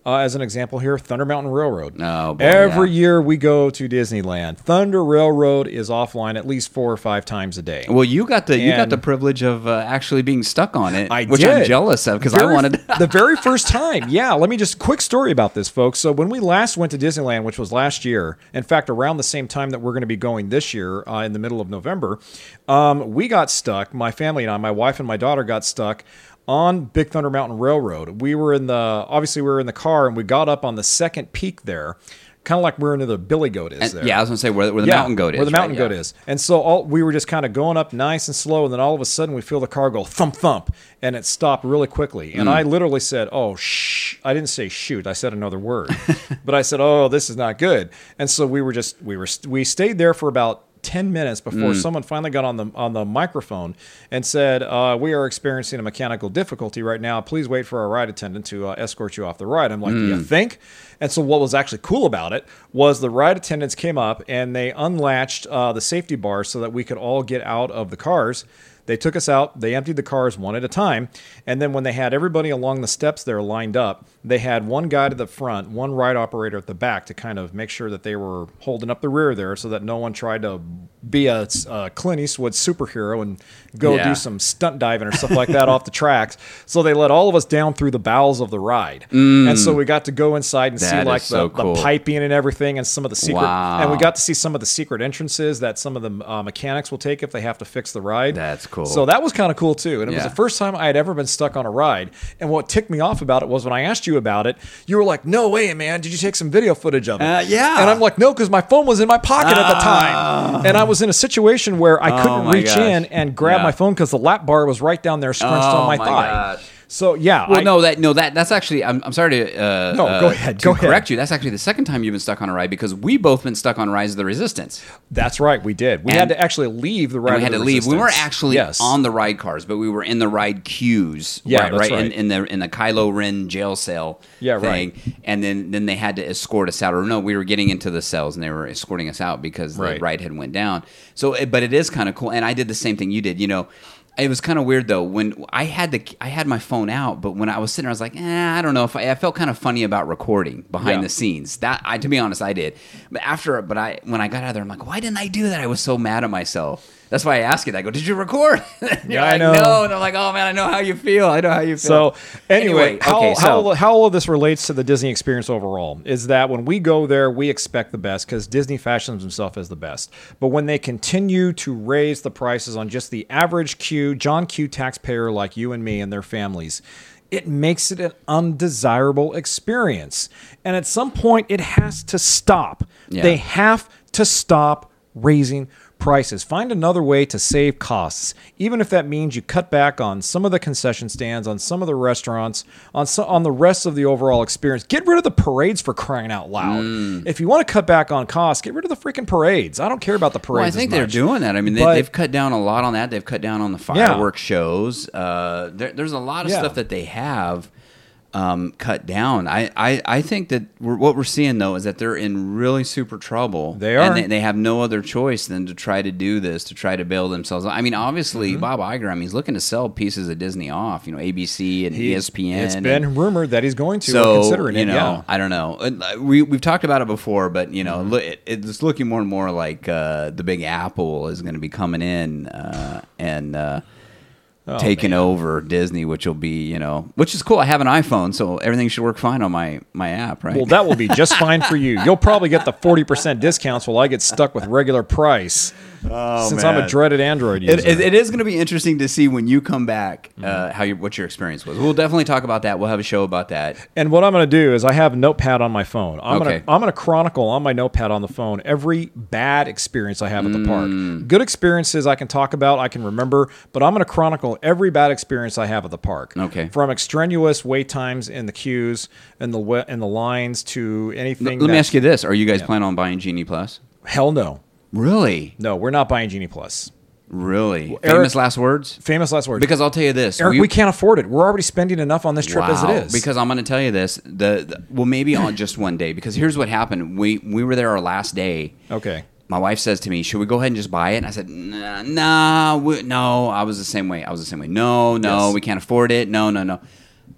Speaker 3: Uh, as an example here, Thunder Mountain Railroad.
Speaker 2: Oh, boy,
Speaker 3: Every
Speaker 2: yeah.
Speaker 3: year we go to Disneyland, Thunder Railroad is offline at least four or five times a day.
Speaker 2: well, you got the you got the privilege of uh, actually being stuck on it,
Speaker 3: I
Speaker 2: which
Speaker 3: did.
Speaker 2: I'm jealous of because I wanted.
Speaker 3: the very first time. Yeah, let me just quick story about this, folks. So when we last went to Disneyland, which was last year, in fact, around the same time that we're going to be going this year, uh, in the middle of November, um, we got stuck. My family and I, my wife and my daughter, got stuck on Big Thunder Mountain Railroad. We were in the obviously we were in the car and we got up on the second peak there. Kind of like we're into the Billy Goat is
Speaker 2: And-
Speaker 3: there.
Speaker 2: yeah, I was gonna say where, where the
Speaker 3: Yeah,
Speaker 2: mountain goat is.
Speaker 3: Where the
Speaker 2: right?
Speaker 3: mountain goat
Speaker 2: Yeah.
Speaker 3: is. And so all we were just kind of going up nice and slow, and then all of a sudden we feel the car go thump thump, and it stopped really quickly. And mm. I literally said, "Oh shh!" I didn't say shoot. I said another word, but I said, "Oh, this is not good." And so we were just we were we stayed there for about. 10 minutes before
Speaker 2: Hmm.
Speaker 3: someone finally got on the on the microphone and said uh, we are experiencing a mechanical difficulty right now please wait for our ride attendant to uh, escort you off the ride i'm like do you
Speaker 2: Hmm.
Speaker 3: think and so what was actually cool about it was the ride attendants came up and they unlatched uh, the safety bars so that we could all get out of the cars. They took us out. They emptied the cars one at a time, and then when they had everybody along the steps there lined up, they had one guy to the front, one ride operator at the back to kind of make sure that they were holding up the rear there, so that no one tried to be a uh, Clint Eastwood superhero and go
Speaker 2: Yeah.
Speaker 3: do some stunt diving or stuff like that off the tracks. So they let all of us down through the bowels of the ride, and so we got to go inside and see
Speaker 2: Mm.
Speaker 3: Like the,
Speaker 2: so
Speaker 3: the piping and everything, and some of the secret.
Speaker 2: Wow.
Speaker 3: And we got to see some of the secret entrances that some of the uh, mechanics will take if they have to fix the ride.
Speaker 2: That's cool.
Speaker 3: So that was kind of cool too. And it
Speaker 2: Yeah.
Speaker 3: was the first time I had ever been stuck on a ride. And what ticked me off about it was when I asked you about it, you were like, "No way, man! Did you take some video footage of it?"
Speaker 2: Uh, yeah.
Speaker 3: And I'm like, "No, because my phone was in my pocket at the time, and I was in a situation where I couldn't
Speaker 2: Oh
Speaker 3: reach
Speaker 2: gosh.
Speaker 3: in and grab
Speaker 2: Yeah.
Speaker 3: my phone because the lap bar was right down there, scrunched
Speaker 2: Oh
Speaker 3: on my,
Speaker 2: my
Speaker 3: thigh."
Speaker 2: gosh.
Speaker 3: So yeah,
Speaker 2: Well,
Speaker 3: I-
Speaker 2: no, that no, that that's actually. I'm, I'm sorry to. Uh,
Speaker 3: No,
Speaker 2: uh,
Speaker 3: go ahead,
Speaker 2: To
Speaker 3: go ahead.
Speaker 2: correct you. That's actually the second time you've been stuck on a ride because we both been stuck on Rise of the Resistance.
Speaker 3: that's right, we did. We
Speaker 2: And-
Speaker 3: had to actually leave the ride.
Speaker 2: We had to
Speaker 3: the
Speaker 2: leave. We weren't actually
Speaker 3: Yes.
Speaker 2: on the ride cars, but we were in the ride queues.
Speaker 3: Yeah,
Speaker 2: right, In,
Speaker 3: right.
Speaker 2: in the in the Kylo Ren jail cell.
Speaker 3: Yeah,
Speaker 2: thing.
Speaker 3: right.
Speaker 2: And then then they had to escort us out. Or no, we were getting into the cells and they were escorting us out because the ride had went down. So, it- but it is kind of cool. And I did the same thing you did. You know. It was kind of weird though when I had the I had my phone out, but when I was sitting there, I was like, eh, I don't know if I, I felt kind of funny about recording behind
Speaker 3: Yeah.
Speaker 2: the scenes. That I, to be honest, I did. But after, but I when I got out of there, I'm like, why didn't I do that? I was so mad at myself. That's why I asked you that. I go, did you record?
Speaker 3: Yeah, I know.
Speaker 2: No, and I'm like, oh man, I know how you feel. I know how you feel.
Speaker 3: So anyway, how,
Speaker 2: okay, so
Speaker 3: how, how all of this relates to the Disney experience overall is that when we go there, we expect the best because Disney fashions himself as the best. But when they continue to raise the prices on just the average Q, John Q taxpayer like you and me and their families, it makes it an undesirable experience. And at some point, it has to stop.
Speaker 2: Yeah.
Speaker 3: They have to stop raising prices. Find another way to save costs, even if that means you cut back on some of the concession stands, on some of the restaurants, on so, on the rest of the overall experience. Get rid of the parades for crying out loud.
Speaker 2: Mm.
Speaker 3: If you want to cut back on costs, get rid of the freaking parades. I don't care about the parades.
Speaker 2: Well, I think they're doing that. I mean, they, they've cut down a lot on that. They've cut down on the
Speaker 3: Yeah.
Speaker 2: fireworks shows. Uh, there, there's a lot of
Speaker 3: Yeah.
Speaker 2: stuff that they have um, cut down. I, I, I think that we're, what we're seeing though is that they're in really super trouble.
Speaker 3: They
Speaker 2: and
Speaker 3: are.
Speaker 2: they, they have no other choice than to try to do this to try to bail themselves. out. I mean, obviously,
Speaker 3: Mm-hmm.
Speaker 2: Bob Iger. I mean, he's looking to sell pieces of Disney off. You know, ABC and
Speaker 3: He's-
Speaker 2: ESPN.
Speaker 3: It's
Speaker 2: and-
Speaker 3: been rumored that he's going to.
Speaker 2: so
Speaker 3: considering
Speaker 2: you
Speaker 3: it.
Speaker 2: know,
Speaker 3: yeah.
Speaker 2: I don't know. Uh, We we've talked about it before, but you
Speaker 3: Mm-hmm.
Speaker 2: know, it, it's looking more and more like uh, the Big Apple is going to be coming in uh, and uh, taking
Speaker 3: Oh, man.
Speaker 2: over Disney, which will be you know, which is cool. I have an iPhone, so everything should work fine on my my app, right?
Speaker 3: Well, that will be just fine for you. You'll probably get the 40% discounts while I get stuck with regular price. Since I'm a dreaded Android user.
Speaker 2: It, it, is going to be interesting to see when you come back uh,
Speaker 3: Mm-hmm.
Speaker 2: how your what your experience was. We'll definitely talk about that. We'll have a show about that.
Speaker 3: and what I'm going to do is I have notepad on my phone. I'm
Speaker 2: Okay.
Speaker 3: going to I'm going to chronicle on my notepad on the phone every bad experience I have at the
Speaker 2: Mm.
Speaker 3: park. Good experiences I can talk about, I can remember, but I'm going to chronicle every bad experience I have at the park.
Speaker 2: Okay.
Speaker 3: From extraneous wait times in the queues and the and the lines to anything.
Speaker 2: Let me ask you this: Are you guys planning on buying Genie Plus?
Speaker 3: Hell no.
Speaker 2: Really,
Speaker 3: No, we're not buying Genie Plus.
Speaker 2: really?
Speaker 3: Eric-
Speaker 2: Famous last words.
Speaker 3: Famous last words.
Speaker 2: Because I'll tell you this,
Speaker 3: Eric, we, can't afford it. We're already spending enough on this trip as it is.
Speaker 2: Because I'm going to tell you this, the, the well, maybe on just one day. Because here's what happened: we we were there our last day.
Speaker 3: okay,
Speaker 2: My wife says to me, "Should we go ahead and just buy it?" And I said, "Nah, nah we, no." I was the same way. I was the same way. No, no,
Speaker 3: Yes.
Speaker 2: we can't afford it. No, no, no.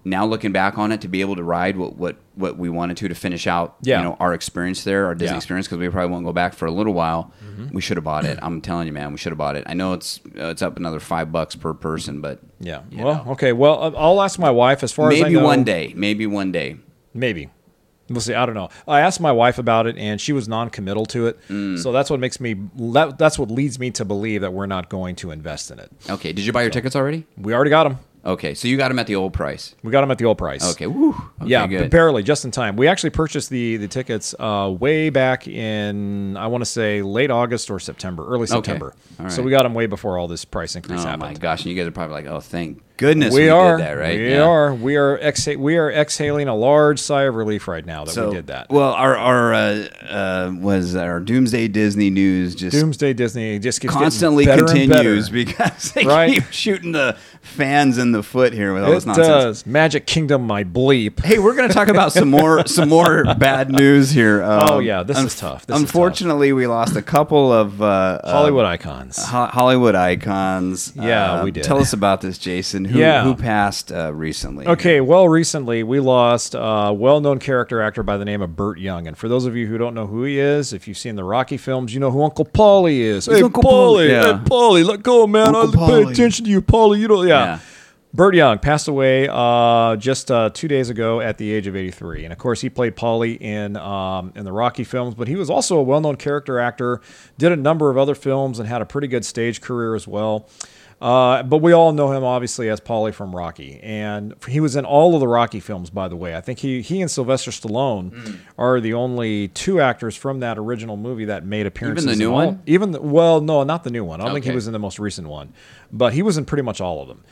Speaker 2: Now looking back on it, to be able to ride what what, what we wanted to to finish out,
Speaker 3: Yeah.
Speaker 2: you know, our experience there, our Disney
Speaker 3: Yeah. Mm-hmm.
Speaker 2: experience, because we probably won't go back for a little while. We should have bought it. I'm telling you, man, we should have bought it. I know it's uh, it's up another five bucks per person, but
Speaker 3: yeah. Well,
Speaker 2: know.
Speaker 3: okay. Well, uh, I'll ask my wife as far as
Speaker 2: maybe one day, maybe one day.
Speaker 3: Maybe. We'll see. I don't know. I asked my wife about it, and she was non-committal to it.
Speaker 2: Mm.
Speaker 3: So that's what makes me. That, that's what leads me to believe that we're not going to invest in it.
Speaker 2: Okay, did you buy your tickets already?
Speaker 3: We already got them.
Speaker 2: Okay, so you got them at the old price.
Speaker 3: We got them at the old price.
Speaker 2: Okay, woo. Okay,
Speaker 3: yeah,
Speaker 2: good.
Speaker 3: barely, just in time. We actually purchased the the tickets uh, way back in I want to say late August or September, early September.
Speaker 2: All
Speaker 3: So we got them way before all this price increase
Speaker 2: Oh
Speaker 3: happened.
Speaker 2: my gosh! And you guys are probably like, "Oh, thank goodness
Speaker 3: we,
Speaker 2: we,
Speaker 3: are.
Speaker 2: did that, right?"
Speaker 3: We
Speaker 2: Yeah.
Speaker 3: are. We are exha- We are exhaling a large sigh of relief right now that
Speaker 2: So,
Speaker 3: we did that.
Speaker 2: Well, our our uh, uh, was our Doomsday Disney news just
Speaker 3: Doomsday Disney just
Speaker 2: constantly continues because they
Speaker 3: Right?
Speaker 2: keep shooting the fans in the foot here with all this nonsense.
Speaker 3: does. Magic Kingdom, my bleep.
Speaker 2: Hey, we're going to talk about some more some more bad news here.
Speaker 3: Oh,
Speaker 2: Um,
Speaker 3: yeah, this is tough. This is tough.
Speaker 2: unfortunately, we lost a couple of uh,
Speaker 3: Hollywood icons.
Speaker 2: Ho- Hollywood icons.
Speaker 3: Yeah,
Speaker 2: Uh,
Speaker 3: we did.
Speaker 2: Tell us about this, Jason. Who,
Speaker 3: Yeah.
Speaker 2: who passed uh, recently?
Speaker 3: Okay, well, recently we lost a well-known character actor by the name of Burt Young, and for those of you who don't know who he is, if you've seen the Rocky films, you know who Uncle Paulie is.
Speaker 2: It's
Speaker 3: hey,
Speaker 2: Uncle
Speaker 3: Paulie,
Speaker 2: Paulie, yeah.
Speaker 3: hey, Paulie, let go, man.
Speaker 2: Uncle
Speaker 3: I'll pay attention to you, Paulie. You don't, yeah.
Speaker 2: Yeah.
Speaker 3: Burt Young passed away uh, just uh, two days ago at the age of 83, and of course he played Paulie in um, in the Rocky films. But he was also a well-known character actor, did a number of other films, and had a pretty good stage career as well. Uh, but we all know him obviously as Paulie from Rocky, and he was in all of the Rocky films. By the way, I think he he and Sylvester Stallone
Speaker 2: Mm.
Speaker 3: are the only two actors from that original movie that made appearances.
Speaker 2: Even
Speaker 3: the new all-
Speaker 2: one?
Speaker 3: even the, well, no, not the new one. I don't think he was in the most recent one, but he was in pretty much all of them.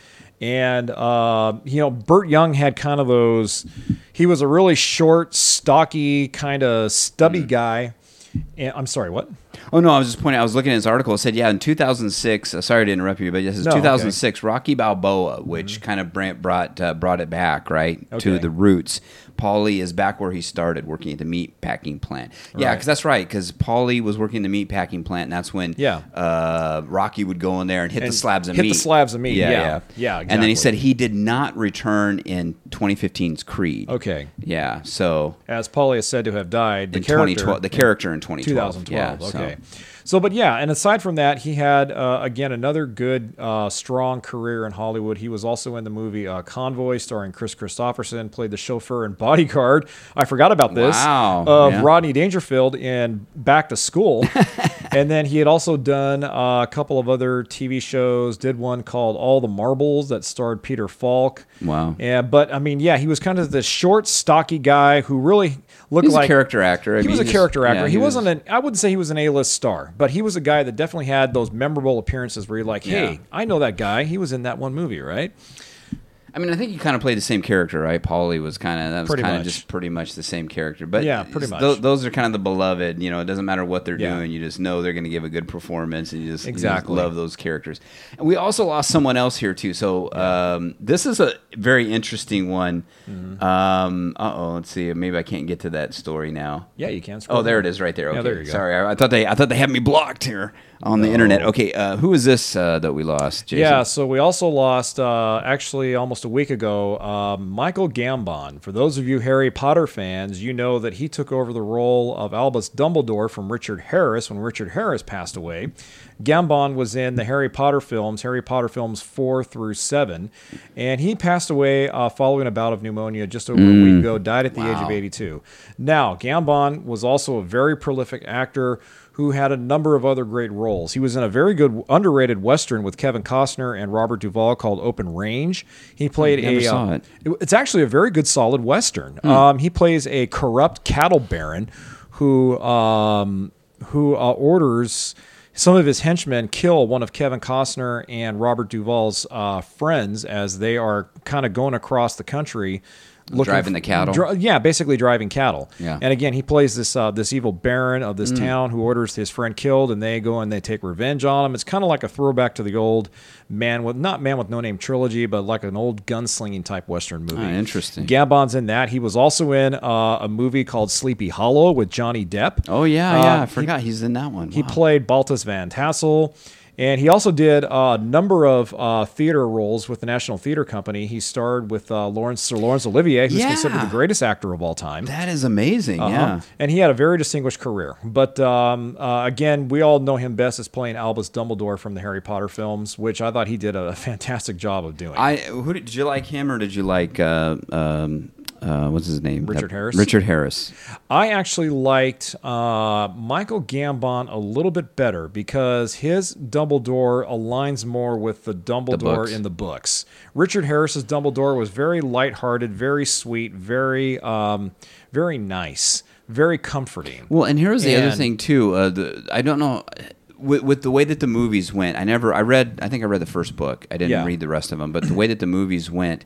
Speaker 3: And uh, you know, Burt Young had kind of those. He was a really short, stocky, kind of stubby guy. And I'm sorry, what?
Speaker 2: Oh no, I was just pointing. I was looking at his article. It said, yeah, in 2006. Uh, sorry to interrupt you, but this is
Speaker 3: No, okay.
Speaker 2: 2006. Rocky Balboa, which kind of brought uh, brought it back right to the roots. Paulie is back where he started, working at the meat packing plant. Yeah,
Speaker 3: Right.
Speaker 2: because that's right. Because Paulie was working in the meat packing plant, and that's when
Speaker 3: Yeah.
Speaker 2: uh, Rocky would go in there and hit the slabs of meat.
Speaker 3: hit the slabs of meat,
Speaker 2: Yeah,
Speaker 3: yeah.
Speaker 2: yeah,
Speaker 3: Yeah,
Speaker 2: And then he said he did not return in 2015's Creed.
Speaker 3: Okay,
Speaker 2: Yeah, so
Speaker 3: as Paulie is said to have died, the
Speaker 2: in
Speaker 3: character
Speaker 2: 2012, the character in 2012.
Speaker 3: 2012.
Speaker 2: Yeah,
Speaker 3: okay. So. But yeah, and aside from that, he had uh, again another good, uh, strong career in Hollywood. He was also in the movie uh, Convoy, starring Kris Kristofferson, played the chauffeur and bodyguard. I forgot about this.
Speaker 2: Wow,
Speaker 3: Of
Speaker 2: yeah.
Speaker 3: Rodney Dangerfield in Back to School. and then he had also done uh, a couple of other TV shows. Did one called All the Marbles that starred Peter Falk.
Speaker 2: Wow.
Speaker 3: Yeah, but I mean, yeah, he was kind of this short, stocky guy who really looked
Speaker 2: He's
Speaker 3: like
Speaker 2: a character actor. I
Speaker 3: he
Speaker 2: mean,
Speaker 3: was a character actor.
Speaker 2: yeah,
Speaker 3: he, wasn't an. I wouldn't say he was an A-list star, but he was a guy that definitely had those memorable appearances where you're like, "Hey,
Speaker 2: Yeah.
Speaker 3: I know that guy. He was in that one movie, right?"
Speaker 2: I mean, I think you kind of played the same character, right? Paulie was kind of that was
Speaker 3: Pretty
Speaker 2: kind of
Speaker 3: much.
Speaker 2: just pretty much the same character. But
Speaker 3: Yeah, pretty
Speaker 2: th-
Speaker 3: much.
Speaker 2: those are kind of the beloved. You know, it doesn't matter what they're
Speaker 3: Yeah.
Speaker 2: doing; you just know they're going to give a good performance, and you just, you just
Speaker 3: Exactly.
Speaker 2: love those characters. And we also lost someone else here too. So um, this is a very interesting one.
Speaker 3: Mm-hmm.
Speaker 2: Um, uh oh, let's see. Maybe I can't get to that story now.
Speaker 3: Yeah, you can. scroll
Speaker 2: Oh, there
Speaker 3: down.
Speaker 2: it is, right there. Okay,
Speaker 3: Yeah, there you go.
Speaker 2: sorry, I, I thought they I thought they had me blocked here on the internet. Okay, uh, who is this uh, that we lost? Jason?
Speaker 3: Yeah, so we also lost, uh, actually, almost a week ago, uh, Michael Gambon. For those of you Harry Potter fans, you know that he took over the role of Albus Dumbledore from Richard Harris when Richard Harris passed away. Gambon was in the Harry Potter films, Harry Potter films four through seven, and he passed away uh, following a bout of pneumonia just over a week ago, died at the age of 82. Now, Gambon was also a very prolific actor who had a number of other great roles. He was in a very good underrated western with Kevin Costner and Robert Duvall called Open Range. He played
Speaker 2: Never
Speaker 3: a
Speaker 2: saw
Speaker 3: uh,
Speaker 2: it.
Speaker 3: it's actually a very good solid western. Um, he plays a corrupt cattle baron who um, who uh, orders some of his henchmen kill one of Kevin Costner and Robert Duvall's uh, friends as they are kind of going across the country.
Speaker 2: Driving the cattle?
Speaker 3: dri- yeah, basically driving cattle.
Speaker 2: Yeah.
Speaker 3: And again, he plays this uh, this evil baron of this
Speaker 2: Mm.
Speaker 3: town who orders his friend killed, and they go and they take revenge on him. It's kind of like a throwback to the old man with not man with no name trilogy, but like an old gunslinging type western movie.
Speaker 2: Ah, interesting.
Speaker 3: Gambon's in that. He was also in uh, a movie called Sleepy Hollow with Johnny Depp.
Speaker 2: Oh yeah,
Speaker 3: Uh,
Speaker 2: yeah. I
Speaker 3: he-
Speaker 2: forgot he's in that one.
Speaker 3: He
Speaker 2: Wow.
Speaker 3: played Baltus Van Tassel. And he also did a number of uh, theater roles with the National Theater Company. He starred with uh, Laurence Sir Laurence Olivier, who's
Speaker 2: Yeah.
Speaker 3: considered the greatest actor of all time.
Speaker 2: That is amazing.
Speaker 3: Uh-huh.
Speaker 2: Yeah.
Speaker 3: And he had a very distinguished career. But um, uh, again, we all know him best as playing Albus Dumbledore from the Harry Potter films, which I thought he did a fantastic job of doing.
Speaker 2: I who did, did you like him or did you like uh, um, uh, what's his name?
Speaker 3: Richard
Speaker 2: That-
Speaker 3: Harris?
Speaker 2: Richard Harris.
Speaker 3: I actually liked uh, Michael Gambon a little bit better because his Dumbledore aligns more with the Dumbledore
Speaker 2: books.
Speaker 3: in the books. Richard Harris's Dumbledore was very lighthearted, very sweet, very, um, very nice, very comforting.
Speaker 2: Well, and here's the other thing too. Uh, the, I don't know with, with the way that the movies went. I never. I read. I think I read the first book. I didn't
Speaker 3: Yeah.
Speaker 2: read the rest of them. But the way that the movies went,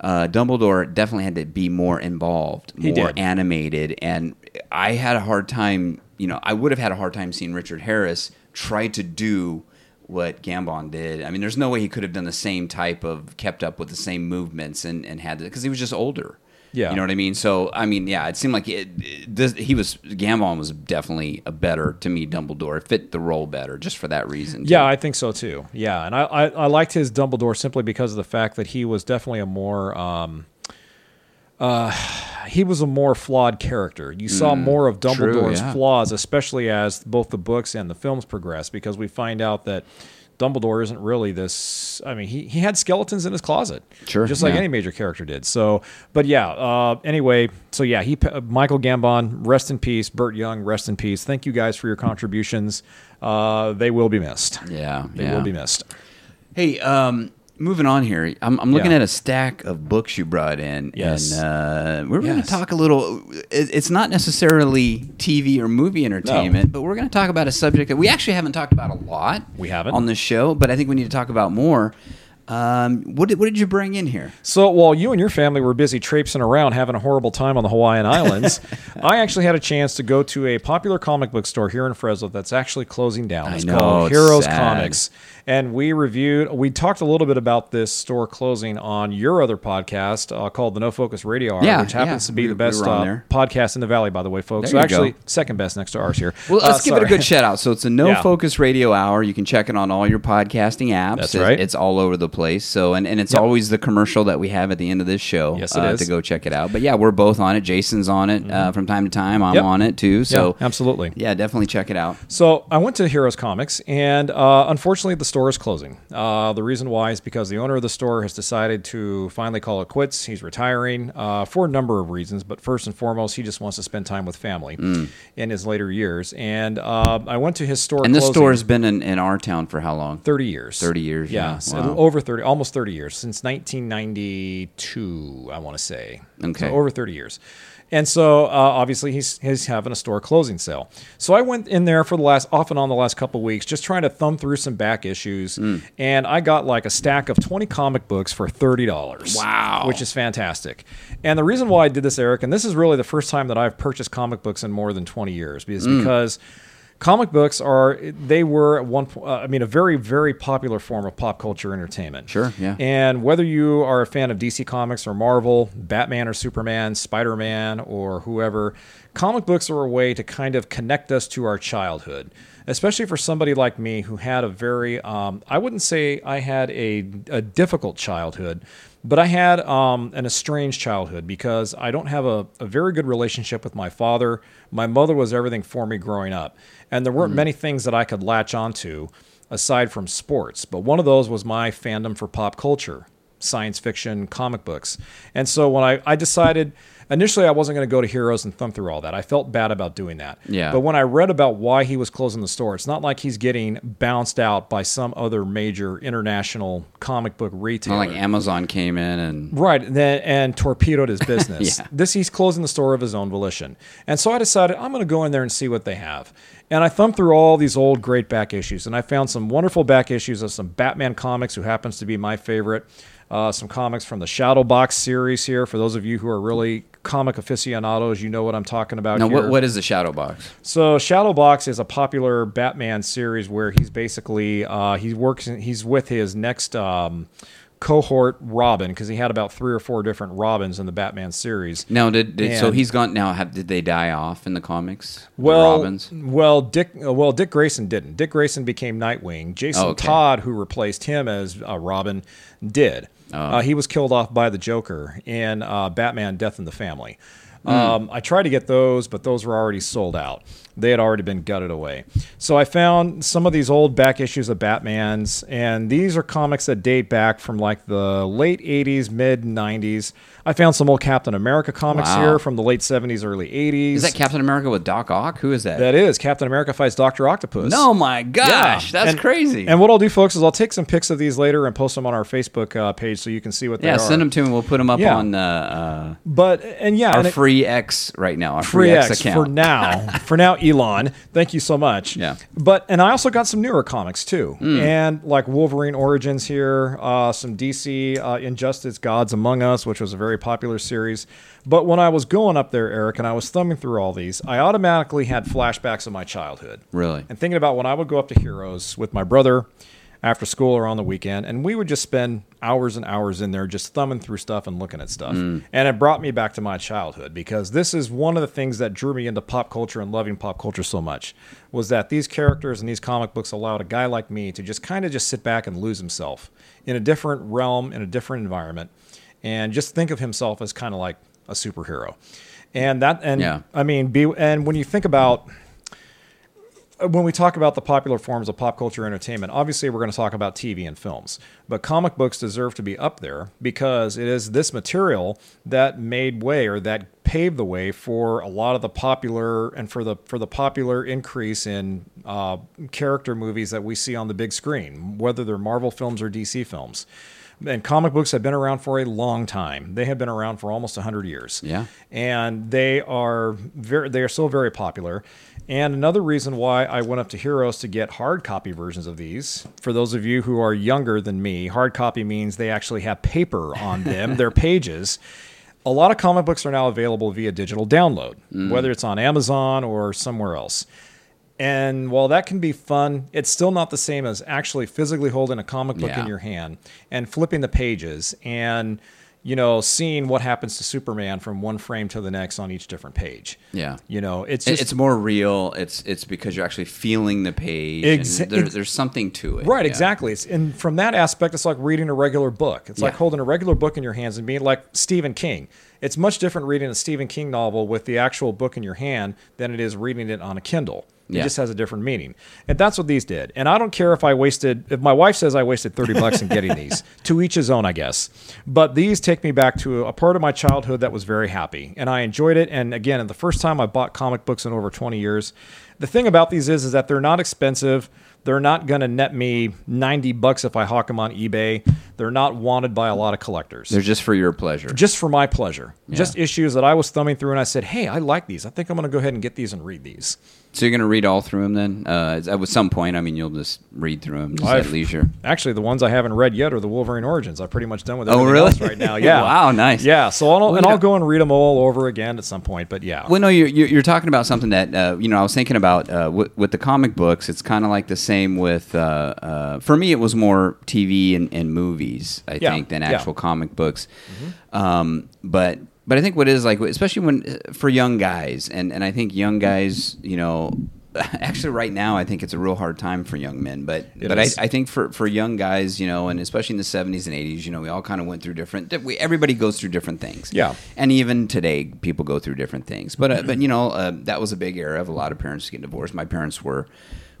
Speaker 2: uh, Dumbledore definitely had to be more involved, more animated, and I had a hard time. You know, I would have had a hard time seeing Richard Harris try to do what Gambon did. I mean, there's no way he could have done the same type of kept up with the same movements and and had because he was just older.
Speaker 3: Yeah.
Speaker 2: you know what I mean. So I mean, yeah, it seemed like it, it- this, he was Gambon was definitely a better to me Dumbledore. It fit the role better just for that reason. too.
Speaker 3: Yeah, I think so too. Yeah, and I, I, I liked his Dumbledore simply because of the fact that he was definitely a more um, uh, he was a more flawed character. You saw more of
Speaker 2: Mm, true,
Speaker 3: Dumbledore's
Speaker 2: yeah.
Speaker 3: flaws, especially as both the books and the films progress, because we find out that Dumbledore isn't really this. I mean, he, he had skeletons in his closet,
Speaker 2: Sure,
Speaker 3: just like
Speaker 2: yeah.
Speaker 3: any major character did. So, but yeah. Uh, anyway, so yeah, he uh, Michael Gambon, rest in peace. Burt Young, rest in peace. Thank you guys for your contributions. Uh, they will be missed.
Speaker 2: yeah,
Speaker 3: They
Speaker 2: yeah.
Speaker 3: will be missed.
Speaker 2: Hey, um, moving on here. I'm, I'm looking
Speaker 3: Yeah.
Speaker 2: at a stack of books you brought in.
Speaker 3: Yes.
Speaker 2: And uh, we're going to talk a little. It, it's not necessarily TV or movie entertainment, but we're going to talk about a subject that we actually haven't talked about a lot.
Speaker 3: We haven't.
Speaker 2: on the show, but I think we need to talk about more. Um, what did what did you bring in here?
Speaker 3: So while you and your family were busy traipsing around having a horrible time on the Hawaiian Islands, I actually had a chance to go to a popular comic book store here in Fresno that's actually closing down.
Speaker 2: I know,
Speaker 3: called
Speaker 2: it's
Speaker 3: Heroes
Speaker 2: sad.
Speaker 3: Comics. And we reviewed, we talked a little bit about this store closing on your other podcast uh, called the No Focus Radio Hour,
Speaker 2: Yeah,
Speaker 3: which happens
Speaker 2: yeah,
Speaker 3: to be
Speaker 2: we-
Speaker 3: the best
Speaker 2: we
Speaker 3: uh, podcast in the Valley, by the way, folks.
Speaker 2: There
Speaker 3: so
Speaker 2: you go.
Speaker 3: actually, second best next to ours here.
Speaker 2: Well, let's
Speaker 3: Uh,
Speaker 2: give it a good shout out. So it's a No
Speaker 3: Yeah.
Speaker 2: Focus Radio Hour. You can check it on all your podcasting apps.
Speaker 3: That's right.
Speaker 2: It's all over the place. So, and, and it's
Speaker 3: Yep.
Speaker 2: always the commercial that we have at the end of this show
Speaker 3: Yes, it
Speaker 2: uh,
Speaker 3: is.
Speaker 2: to go check it out. But yeah, we're both on it. Jason's on it uh, from time to time. I'm
Speaker 3: Yep.
Speaker 2: on it too. So
Speaker 3: yeah, absolutely.
Speaker 2: yeah, definitely check it out.
Speaker 3: So I went to Heroes Comics, and uh, unfortunately, the store is closing. Uh, the reason why is because the owner of the store has decided to finally call it quits. He's retiring uh, for a number of reasons, but first and foremost, he just wants to spend time with family in his later years. And uh, I went to his store.
Speaker 2: Mm. And this store has been in, in our town for how long?
Speaker 3: 30 years.
Speaker 2: 30 years, yeah.
Speaker 3: Yeah, so
Speaker 2: Wow.
Speaker 3: over 30, almost 30 years since 1992, I want to say.
Speaker 2: Okay.
Speaker 3: So over 30 years. And so uh, obviously he's he's having a store closing sale. So I went in there for the last off and on the last couple weeks, just trying to thumb through some back issues,
Speaker 2: Mm.
Speaker 3: and I got like a stack of 20 comic books for thirty dollars.
Speaker 2: Wow.
Speaker 3: which is fantastic. And the reason why I did this, Eric, and this is really the first time that I've purchased comic books in more than 20 years, is
Speaker 2: Mm.
Speaker 3: because comic books are they were at one uh, I mean a very very popular form of pop culture entertainment.
Speaker 2: Sure, yeah.
Speaker 3: And whether you are a fan of DC Comics or Marvel, Batman or Superman, Spider-Man or whoever, comic books are a way to kind of connect us to our childhood. Especially for somebody like me who had a very, um, I wouldn't say I had a, a difficult childhood, but I had um, an estranged childhood because I don't have a, a very good relationship with my father. My mother was everything for me growing up. And there weren't many things that I could latch onto aside from sports. But one of those was my fandom for pop culture, science fiction, comic books. And so when I, I decided, initially I wasn't going to go to Heroes and thumb through all that. I felt bad about doing that.
Speaker 2: Yeah.
Speaker 3: But when I read about why he was closing the store, it's not like he's getting bounced out by some other major international comic book retailer.
Speaker 2: Not like Amazon came in and
Speaker 3: Right, and then and torpedoed his business.
Speaker 2: Yeah.
Speaker 3: This he's closing the store of his own volition, and so I decided I'm going to go in there and see what they have. And I thumbed through all these old great back issues, and I found some wonderful back issues of some Batman comics, who happens to be my favorite. Uh, some comics from the Shadow Box series here. For those of you who are really comic aficionados, you know what I'm talking about.
Speaker 2: now
Speaker 3: here.
Speaker 2: what what is the shadow box?
Speaker 3: So Shadowbox is a popular Batman series where he's basically uh, he works he's with his next um, cohort Robin because he had about three or four different Robins in the Batman series.
Speaker 2: Now did, did so he's gone now have did they die off in the comics? The
Speaker 3: Well,
Speaker 2: Robins.
Speaker 3: well, Dick, uh, well, Dick Grayson didn't. Dick Grayson became Nightwing. Jason
Speaker 2: Oh, okay.
Speaker 3: Todd, who replaced him as uh, Robin, did. Uh, he was killed off by the Joker in uh, Batman: Death in the Family.
Speaker 2: Hmm.
Speaker 3: Um, I tried to get those, but those were already sold out. They had already been gutted away. So I found some of these old back issues of Batman's, and these are comics that date back from like the late 80s, mid 90s. I found some old Captain America comics
Speaker 2: Wow.
Speaker 3: here from the late 70s, early 80s.
Speaker 2: Is that Captain America with Doc Ock? Who is that?
Speaker 3: That is Captain America fights Doctor Octopus.
Speaker 2: no, my gosh,
Speaker 3: Yeah.
Speaker 2: that's
Speaker 3: And-
Speaker 2: crazy.
Speaker 3: And what I'll do, folks, is I'll take some pics of these later and post them on our Facebook uh, page so you can see what they
Speaker 2: yeah,
Speaker 3: are.
Speaker 2: send them to me. We'll put them up
Speaker 3: Yeah.
Speaker 2: on uh,
Speaker 3: But and yeah,
Speaker 2: uh, our
Speaker 3: and it-
Speaker 2: free X right now. Our
Speaker 3: free X
Speaker 2: account.
Speaker 3: for now. for now, Elon. Thank you so much.
Speaker 2: Yeah.
Speaker 3: But and I also got some newer comics too, and like Wolverine Origins here, uh, some DC uh, Injustice Gods Among Us, which was a very popular series. But when I was going up there, Eric, and I was thumbing through all these, I automatically had flashbacks of my childhood.
Speaker 2: Really?
Speaker 3: And thinking about when I would go up to Heroes with my brother after school or on the weekend, and we would just spend hours and hours in there just thumbing through stuff and looking at stuff. Mm. And it brought me back to my childhood because this is one of the things that drew me into pop culture and loving pop culture so much was that these characters and these comic books allowed a guy like me to just kind of just sit back and lose himself in a different realm, in a different environment, and just think of himself as kind of like a superhero. And that, and
Speaker 2: Yeah.
Speaker 3: I mean, be, and when you think about when we talk about the popular forms of pop culture entertainment, obviously we're going to talk about TV and films. But comic books deserve to be up there because it is this material that made way or that paved the way for a lot of the popular and for the for the popular increase in uh, character movies that we see on the big screen, whether they're Marvel films or DC films. And comic books have been around for a long time. They have been around for almost 100 years
Speaker 2: Yeah.
Speaker 3: and they are very they are so very popular. And another reason why I went up to Heroes to get hard copy versions of these, for those of you who are younger than me, hard copy means they actually have paper on them, their pages. A lot of comic books are now available via digital download, mm. whether it's on Amazon or somewhere else. And while that can be fun, it's still not the same as actually physically holding a comic book
Speaker 2: Yeah.
Speaker 3: in your hand and flipping the pages and you know, seeing what happens to Superman from one frame to the next on each different page.
Speaker 2: Yeah.
Speaker 3: You know, it's just
Speaker 2: it's more real. It's it's because you're actually feeling the page. and
Speaker 3: Exa-
Speaker 2: there, there's something to it.
Speaker 3: Right,
Speaker 2: Yeah.
Speaker 3: exactly. It's, and from that aspect, it's like reading a regular book. It's like holding a regular book in your hands and being like Stephen King. It's much different reading a Stephen King novel with the actual book in your hand than it is reading it on a Kindle. It
Speaker 2: Yeah.
Speaker 3: just has a different meaning. And that's what these did. And I don't care if I wasted, if my wife says I wasted 30 bucks in getting these, to each his own, I guess. But these take me back to a part of my childhood that was very happy. And I enjoyed it. And again, the first time I bought comic books in over 20 years. The thing about these is, is that they're not expensive. They're not going to net me 90 bucks if I hawk them on eBay. They're not wanted by a lot of collectors.
Speaker 2: They're just for your pleasure.
Speaker 3: just for my pleasure. Just issues that I was thumbing through and I said, hey, I like these. I think I'm going to go ahead and get these and read these.
Speaker 2: so you're gonna read all through them then? Uh, at some point, I mean, you'll just read through them just
Speaker 3: I've-
Speaker 2: at leisure.
Speaker 3: Actually, the ones I haven't read yet are the Wolverine Origins. I'm pretty much done with
Speaker 2: Oh,
Speaker 3: everything
Speaker 2: really?
Speaker 3: else right now. Yeah.
Speaker 2: Wow, nice.
Speaker 3: Yeah. So I'll, and I'll
Speaker 2: know-
Speaker 3: go and read them all over again at some point. But yeah.
Speaker 2: Well, no, you're, you're you're talking about something that uh, you know. I was thinking about uh, with, with the comic books. It's kind of like the same with. Uh, uh, for me, it was more TV and, and movies, I
Speaker 3: Yeah,
Speaker 2: think, than
Speaker 3: yeah. Mm-hmm.
Speaker 2: actual comic books. Um, but but I think what is like, especially when for young guys, and and I think young guys, you know. Actually, right now, I think it's a real hard time for young men. But
Speaker 3: It
Speaker 2: but I. I think for, for young guys, you know, and especially in the seventies and eighties, you know, we all kind of went through different. We, everybody goes through different things.
Speaker 3: Yeah.
Speaker 2: And even today, people go through different things. But uh, but you know, uh, that was a big era of a lot of parents getting divorced. My parents were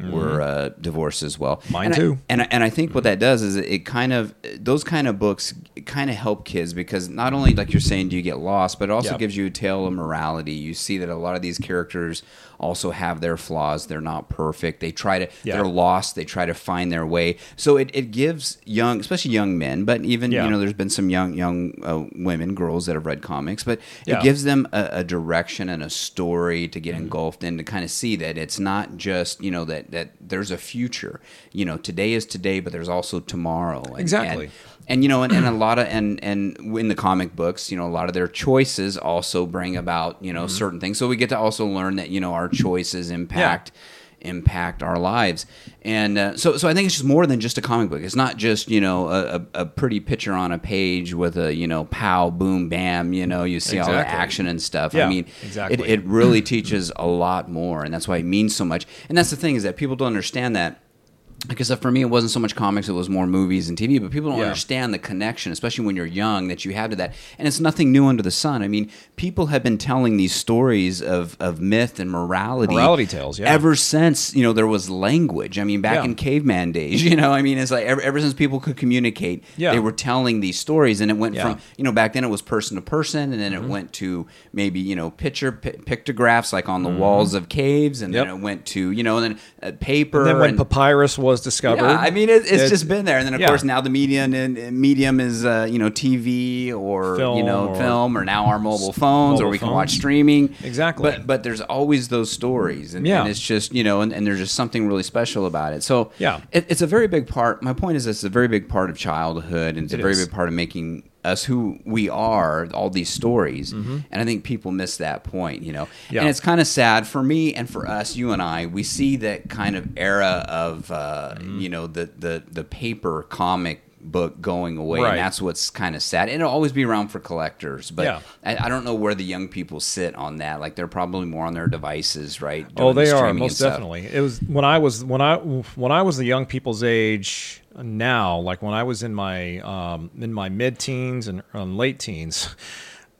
Speaker 2: were uh, divorced as well.
Speaker 3: Mm-hmm. Mine
Speaker 2: And I-
Speaker 3: too.
Speaker 2: and I, and I think what that does is it kind of those kind of books kind of help kids because not only like you're saying do you get lost, but it also
Speaker 3: Yeah.
Speaker 2: gives you a tale of morality. You see that a lot of these characters also have their flaws. They're not perfect. They try to
Speaker 3: Yeah.
Speaker 2: they're lost. They try to find their way. So it, it gives young, especially young men, but even
Speaker 3: Yeah.
Speaker 2: you know there's been some young young uh, women, girls that have read comics, but
Speaker 3: Yeah.
Speaker 2: it gives them a, a direction and a story to
Speaker 3: Mm-hmm.
Speaker 2: get engulfed in to kind of see that it's not just you know that that there's a future. You know, today is today, but there's also tomorrow. And,
Speaker 3: Exactly.
Speaker 2: And, and you know, and, and a lot of and and in the comic books, you know, a lot of their choices also bring about you know
Speaker 3: Mm-hmm.
Speaker 2: certain things. So we get to also learn that you know our choices impact impact our lives. And uh, so, so I think it's just more than just a comic book. It's not just you know a, a, pretty picture on a page with a you know pow boom bam. You know, you see all the action and stuff.
Speaker 3: Yeah,
Speaker 2: I mean,
Speaker 3: exactly.
Speaker 2: it, it really teaches a lot more, and that's why it means so much. And that's the thing is that people don't understand that. Because for me, it wasn't so much comics; it was more movies and TV. But people don't
Speaker 3: Yeah.
Speaker 2: understand the connection, especially when you're young, that you have to that. And it's nothing new under the sun. I mean, people have been telling these stories of, of myth and morality,
Speaker 3: Morality tales, yeah.
Speaker 2: ever since you know there was language. I mean, back
Speaker 3: Yeah.
Speaker 2: in caveman days, you know, I mean, it's like ever, ever since people could communicate,
Speaker 3: Yeah.
Speaker 2: they were telling these stories, and it went.
Speaker 3: Mm-hmm.
Speaker 2: from you know back then it was person to person, and then it went to maybe you know picture pi pictographs like on the walls of caves, and then it went to you know and then uh, paper.
Speaker 3: And then when
Speaker 2: and,
Speaker 3: papyrus was discovered.
Speaker 2: yeah, I mean, it, it's
Speaker 3: it-
Speaker 2: just been there, and then of
Speaker 3: yeah.
Speaker 2: course now the medium and medium is uh, you know TV or you
Speaker 3: Film
Speaker 2: know
Speaker 3: or-
Speaker 2: film or now our mobile phones or
Speaker 3: mobile
Speaker 2: we can watch streaming.
Speaker 3: Exactly.
Speaker 2: But but there's always those stories, and,
Speaker 3: Yeah.
Speaker 2: and it's just you know, and, and there's just something really special about it. So
Speaker 3: Yeah.
Speaker 2: it, it's a very big part. My point is, it's a very big part of childhood, and it's
Speaker 3: It
Speaker 2: a very
Speaker 3: is.
Speaker 2: big part of making us who we are. All these stories, and I think people miss that point. You know,
Speaker 3: Mm-hmm. Yeah.
Speaker 2: and it's kind of sad for me and for us, you and I. We see that kind of era of uh,
Speaker 3: Mm-hmm.
Speaker 2: you know the the the paper comic book going away
Speaker 3: Right.
Speaker 2: and that's what's kind of sad and it'll always be around for collectors but
Speaker 3: Yeah.
Speaker 2: I, I don't know where the young people sit on that like they're probably more on their devices right
Speaker 3: Oh,
Speaker 2: doing the
Speaker 3: they are most definitely. It was when I was when I when I was the young people's age. Now, like when I was in my um, in my mid teens and um, late teens,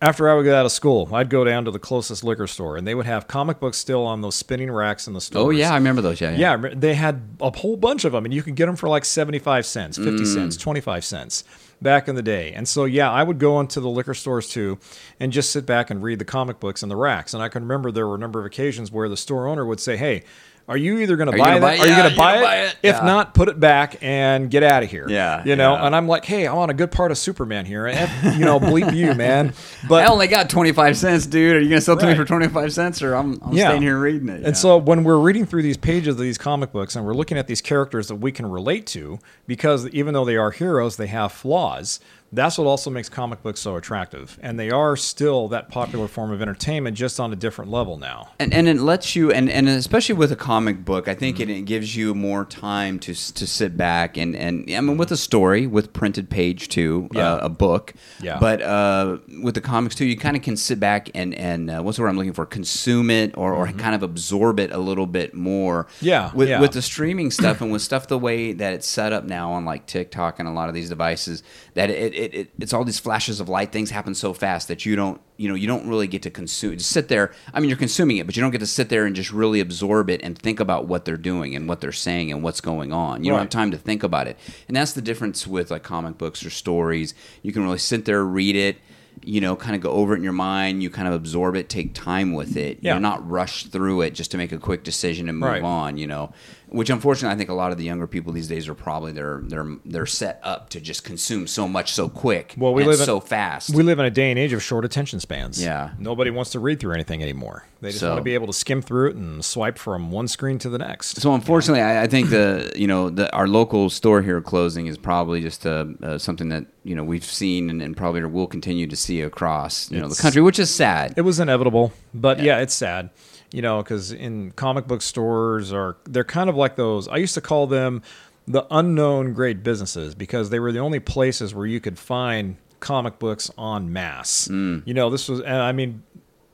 Speaker 3: after I would get out of school, I'd go down to the closest liquor store, and they would have comic books still on those spinning racks in the store.
Speaker 2: oh yeah i remember those yeah
Speaker 3: Yeah, re- they had a whole bunch of them, and you could get them for like 75 cents, 50 cents,
Speaker 2: Mm.
Speaker 3: 25 cents back in the day. And so, yeah, I would go into the liquor stores too and just sit back and read the comic books in the racks. And I can remember there were a number of occasions where the store owner would say, Hey, are you either going to buy
Speaker 2: it?
Speaker 3: Are you going to buy,
Speaker 2: buy it?
Speaker 3: If
Speaker 2: Yeah.
Speaker 3: not, put it back and get out of here.
Speaker 2: Yeah,
Speaker 3: you know.
Speaker 2: yeah.
Speaker 3: And I'm like, hey, I'm on a good part of Superman here. And, you know, bleep you, man. But
Speaker 2: I only got 25 cents, dude. Are you going to sell it to me for 25 cents or I'm, I'm
Speaker 3: Yeah.
Speaker 2: staying here reading it? Yeah.
Speaker 3: And so when we're reading through these pages of these comic books and we're looking at these characters that we can relate to, because even though they are heroes, they have flaws. That's what also makes comic books so attractive, and they are still that popular form of entertainment, just on a different level now.
Speaker 2: And, and it lets you, and, and especially with a comic book, I think
Speaker 3: Mm-hmm.
Speaker 2: it, it gives you more time to to sit back and, and I mean with a story, with printed page too,
Speaker 3: Yeah.
Speaker 2: uh, a book.
Speaker 3: Yeah.
Speaker 2: But uh, with the comics too, you kind of can sit back and and uh, what's the word I'm looking for? Consume it or, or kind of absorb it a little bit more.
Speaker 3: Mm-hmm. Yeah,
Speaker 2: With
Speaker 3: yeah.
Speaker 2: with the streaming stuff and with stuff the way that it's set up now on like TikTok and a lot of these devices, that it, it, it it's all these flashes of light. Things happen so fast that you don't you know you don't really get to consume. Just sit there. I mean, you're consuming it, but you don't get to sit there and just really absorb it and think about what they're doing and what they're saying and what's going on. You don't have time to think about it, and that's the difference with like comic books or stories. You can really sit there, read it. You know, kind of go over it in your mind. You kind of absorb it, take time with it.
Speaker 3: Yeah.
Speaker 2: You're not rushed through it just to make a quick decision and move
Speaker 3: Right.
Speaker 2: on. You know, which unfortunately I think a lot of the younger people these days are probably they're they're they're set up to just consume so much so quick.
Speaker 3: Well, we
Speaker 2: and
Speaker 3: live in-
Speaker 2: so fast.
Speaker 3: We live in a day and age of short attention spans.
Speaker 2: Yeah.
Speaker 3: Nobody wants to read through anything anymore. They just
Speaker 2: So-
Speaker 3: want to be able to skim through it and swipe from one screen to the next.
Speaker 2: so unfortunately, I, I think the you know the our local store here closing is probably just uh, uh, something that you know we've seen and, and probably will continue to see across you know the country, which is sad.
Speaker 3: It was inevitable, but yeah, it's sad, you know, because in comic book stores are they're kind of like those. I used to call them the unknown great businesses because they were the only places where you could find comic books en masse.
Speaker 2: Mm.
Speaker 3: You know, this was, and I mean.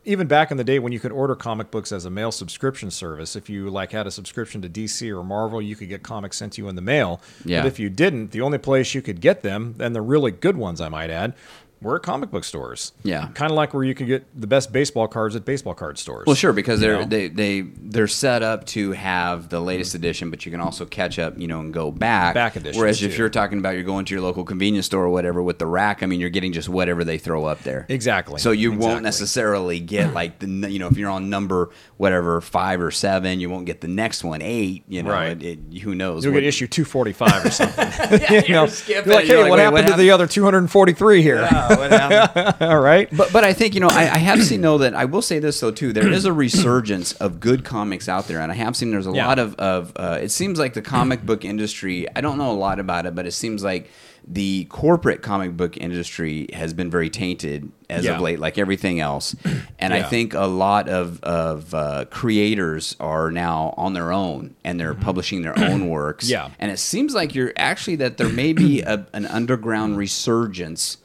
Speaker 3: Even back in the day when you could order comic books as a mail subscription service, if you like had a subscription to DC or Marvel, you could get comics sent to you in the mail.
Speaker 2: Yeah.
Speaker 3: But if you didn't, the only place you could get them, and the really good ones, I might add, were at comic book stores.
Speaker 2: Yeah.
Speaker 3: Kind of like where you can get the best baseball cards at baseball card stores.
Speaker 2: Well, sure, because they're
Speaker 3: know?
Speaker 2: they they they're set up to have the latest mm-hmm. edition, but you can also catch up, you know, and go back.
Speaker 3: Back editions,
Speaker 2: Whereas if you're talking about you're going to your local convenience store or whatever with the rack, I mean, you're getting just whatever they throw up there.
Speaker 3: Exactly.
Speaker 2: So you
Speaker 3: Exactly.
Speaker 2: won't necessarily get like the you know if you're on number whatever five or seven, you won't get the next one eight. You know,
Speaker 3: Right.
Speaker 2: it, it, who knows?
Speaker 3: You'll
Speaker 2: what-
Speaker 3: get issue 245 or something.
Speaker 2: Yeah,
Speaker 3: you know,
Speaker 2: you're
Speaker 3: like, hey,
Speaker 2: You're like,
Speaker 3: what happened
Speaker 2: what
Speaker 3: to the other 243 here?
Speaker 2: Yeah, what happened?
Speaker 3: All right.
Speaker 2: But but I think you know I, I have seen though that I will say this though too there is a resurgence of good comics out there and I have seen there's a
Speaker 3: Yeah.
Speaker 2: lot of of uh, it seems like the comic book industry I don't know a lot about it but it seems like the corporate comic book industry has been very tainted as
Speaker 3: Yeah.
Speaker 2: of late like everything else and I think a lot of of uh, creators are now on their own and they're publishing their own works
Speaker 3: Mm-hmm. Yeah.
Speaker 2: and it seems like you're actually that there may be a, an underground resurgence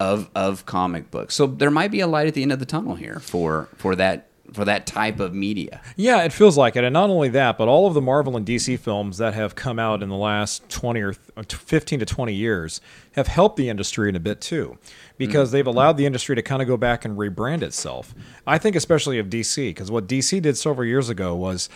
Speaker 2: of of comic books. So there might be a light at the end of the tunnel here for for that for that type of media.
Speaker 3: Yeah, it feels like it. And not only that, but all of the Marvel and DC films that have come out in the last 20 or th- uh, 15 to 20 years have helped the industry in a bit too, because mm. they've allowed the industry to kind of go back and rebrand itself. I think especially of DC, because what DC did several years ago was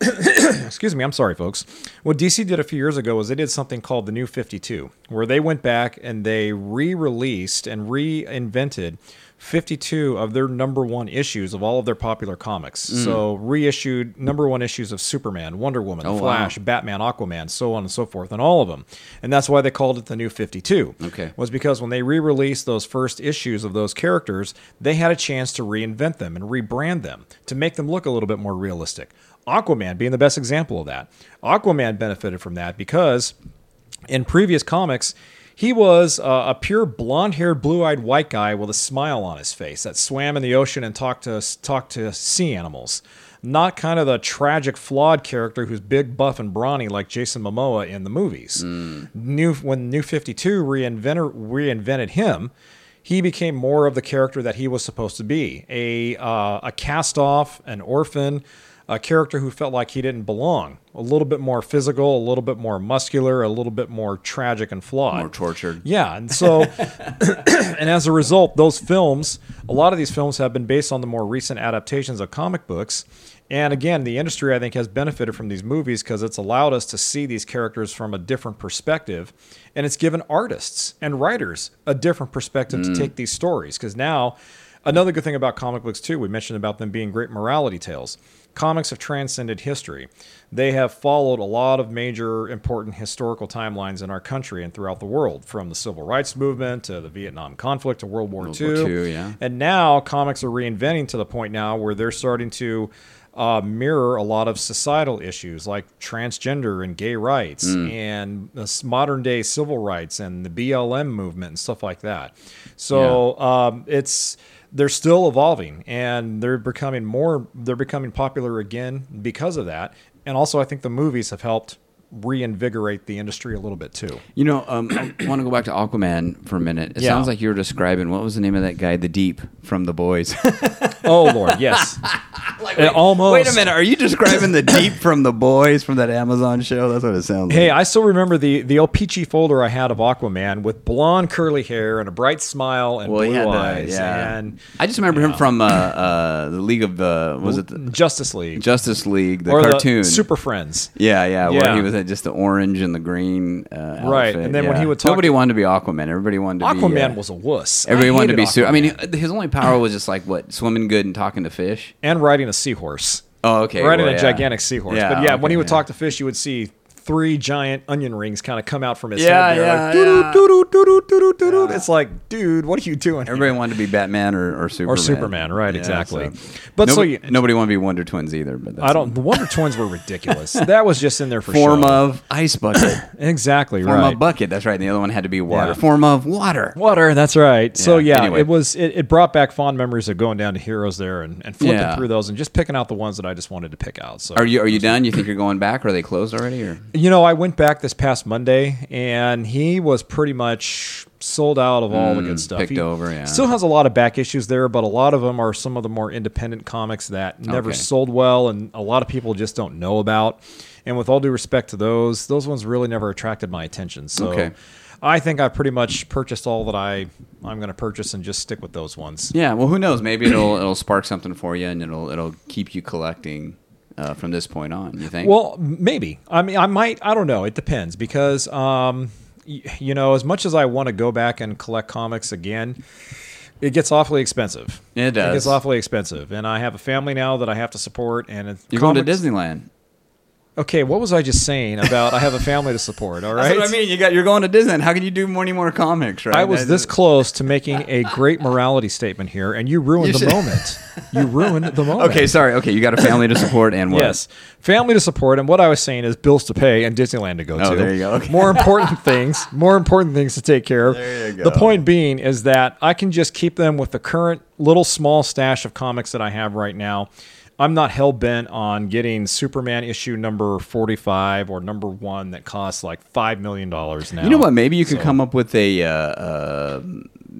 Speaker 3: excuse me, I'm sorry, folks. What DC did a few years ago was they did something called the New 52, where they went back and they re released and reinvented 52 of their number one issues of all of their popular comics. Mm. So, reissued number one issues of Superman, Wonder Woman,
Speaker 2: Oh, wow.
Speaker 3: Flash, Batman, Aquaman, so on and so forth, and all of them. And that's why they called it the New 52.
Speaker 2: Okay.
Speaker 3: Was because when they re released those first issues of those characters, they had a chance to reinvent them and rebrand them to make them look a little bit more realistic. Aquaman being the best example of that. Aquaman benefited from that because in previous comics, he was uh, a pure blonde-haired, blue-eyed white guy with a smile on his face that swam in the ocean and talked to talked to sea animals. Not kind of the tragic, flawed character who's big, buff, and brawny like Jason Momoa in the movies. New when New Fifty Two reinvented reinvented him, he became more of the character that he was supposed to be a uh, a cast off, an orphan, a character who felt like he didn't belong. A little bit more physical, a little bit more muscular, a little bit more tragic and flawed.
Speaker 2: More tortured.
Speaker 3: Yeah, and so, and as a result, those films, a lot of these films have been based on the more recent adaptations of comic books. And again, the industry, I think, has benefited from these movies because it's allowed us to see these characters from a different perspective. And it's given artists and writers a different perspective to mm. take these stories. Because now, another good thing about comic books, too, we mentioned about them being great morality tales. Comics have transcended history. They have followed a lot of major important historical timelines in our country and throughout the world, from the civil rights movement to the Vietnam conflict to World War
Speaker 2: World
Speaker 3: II.
Speaker 2: War II, yeah.
Speaker 3: And now comics are reinventing to the point now where they're starting to uh, mirror a lot of societal issues like transgender and gay rights and this modern day civil rights and the BLM movement and stuff like that. So um, it's they're still evolving and they're becoming more they're becoming popular again because of that. And also, I think the movies have helped reinvigorate the industry a little bit too.
Speaker 2: You know, um, I want to go back to Aquaman for a minute. It
Speaker 3: Yeah.
Speaker 2: sounds like you were describing what was the name of that guy, the Deep from The Boys.
Speaker 3: Oh Lord, yes. It almost.
Speaker 2: Wait a minute, are you describing the Deep from The Boys from that Amazon show? That's what it sounds
Speaker 3: Hey,
Speaker 2: like.
Speaker 3: Hey, I still remember the the old Pee-Chee folder I had of Aquaman with blonde curly hair and a bright smile and
Speaker 2: Well,
Speaker 3: blue
Speaker 2: the-
Speaker 3: eyes
Speaker 2: yeah.
Speaker 3: and
Speaker 2: I just remember him from uh, uh, the League of the was it the
Speaker 3: Justice League
Speaker 2: Justice League, the
Speaker 3: or
Speaker 2: cartoon?
Speaker 3: the Super Friends.
Speaker 2: yeah, yeah,
Speaker 3: Yeah.
Speaker 2: where he was just the orange and the green. Uh,
Speaker 3: Right,
Speaker 2: outfit,
Speaker 3: and then when he would talk-
Speaker 2: nobody wanted to be Aquaman. Everybody wanted to be
Speaker 3: Aquaman
Speaker 2: uh,
Speaker 3: was a wuss. I
Speaker 2: Everybody wanted to be. I mean, his only power was just like what swimming good and talking to fish.
Speaker 3: and riding a seahorse.
Speaker 2: Oh, okay.
Speaker 3: riding
Speaker 2: well,
Speaker 3: a
Speaker 2: yeah.
Speaker 3: gigantic seahorse.
Speaker 2: Yeah,
Speaker 3: but yeah, when he would
Speaker 2: yeah.
Speaker 3: talk to fish, you would see three giant onion rings kind of come out from his
Speaker 2: Yeah,
Speaker 3: head.
Speaker 2: Yeah,
Speaker 3: like,
Speaker 2: yeah.
Speaker 3: doo-doo. It's like, dude, what are you doing? here?
Speaker 2: Everybody wanted to be Batman or, or Superman.
Speaker 3: Or Superman, right?
Speaker 2: Yeah,
Speaker 3: exactly.
Speaker 2: so-
Speaker 3: But so
Speaker 2: nobody,
Speaker 3: you,
Speaker 2: nobody wanted to be Wonder Twins either. But that's
Speaker 3: I don't. The Wonder Twins were ridiculous. That was just in there for
Speaker 2: Form
Speaker 3: show.
Speaker 2: of ice bucket.
Speaker 3: exactly right.
Speaker 2: Form
Speaker 3: right.
Speaker 2: of bucket. That's right. And the other one had to be water.
Speaker 3: Yeah.
Speaker 2: Form of water.
Speaker 3: Water, that's right. So
Speaker 2: Yeah,
Speaker 3: yeah,
Speaker 2: anyway.
Speaker 3: it was it, it brought back fond memories of going down to Heroes there and, and flipping
Speaker 2: Yeah.
Speaker 3: through those and just picking out the ones that I just wanted to pick out. So
Speaker 2: Are you are you done? You think you're going back? Or are they closed already? Or
Speaker 3: you know, I went back this past Monday and he was pretty much sold out of all the good stuff.
Speaker 2: Mm, picked
Speaker 3: He
Speaker 2: over, yeah.
Speaker 3: Still has a lot of back issues there, but a lot of them are some of the more independent comics that never
Speaker 2: Okay.
Speaker 3: sold well and a lot of people just don't know about. And with all due respect to those, those ones really never attracted my attention. So
Speaker 2: Okay.
Speaker 3: I think I pretty much purchased all that I I'm going to purchase and just stick with those ones.
Speaker 2: yeah. Well, who knows? Maybe it'll it'll spark something for you, and it'll it'll keep you collecting uh, from this point on. You think?
Speaker 3: Well, maybe. I mean, I might. I don't know. It depends because, um, y- you know, as much as I want to go back and collect comics again, it gets awfully expensive.
Speaker 2: It does.
Speaker 3: It gets awfully expensive, and I have a family now that I have to support. And it's
Speaker 2: you're going to Disneyland.
Speaker 3: Okay, what was I just saying about I have a family to support? All right.
Speaker 2: That's what I mean. You got you're going to Disneyland. How can you do more any more comics? Right?
Speaker 3: I was this close to making a great morality statement here, and you ruined
Speaker 2: You
Speaker 3: the
Speaker 2: should-
Speaker 3: moment. You ruined the moment.
Speaker 2: Okay, sorry. Okay, you got a family to support and what?
Speaker 3: Yes, family to support, and what I was saying is bills to pay and Disneyland to go
Speaker 2: oh,
Speaker 3: to.
Speaker 2: Oh, there you go. Okay.
Speaker 3: More important things, more important things to take care of.
Speaker 2: There you go.
Speaker 3: The point being is that I can just keep them with the current little small stash of comics that I have right now. I'm not hell bent on getting Superman issue number 45 or number one that costs like five million dollars now.
Speaker 2: You know what? Maybe you could
Speaker 3: So-
Speaker 2: come up with a, uh, uh,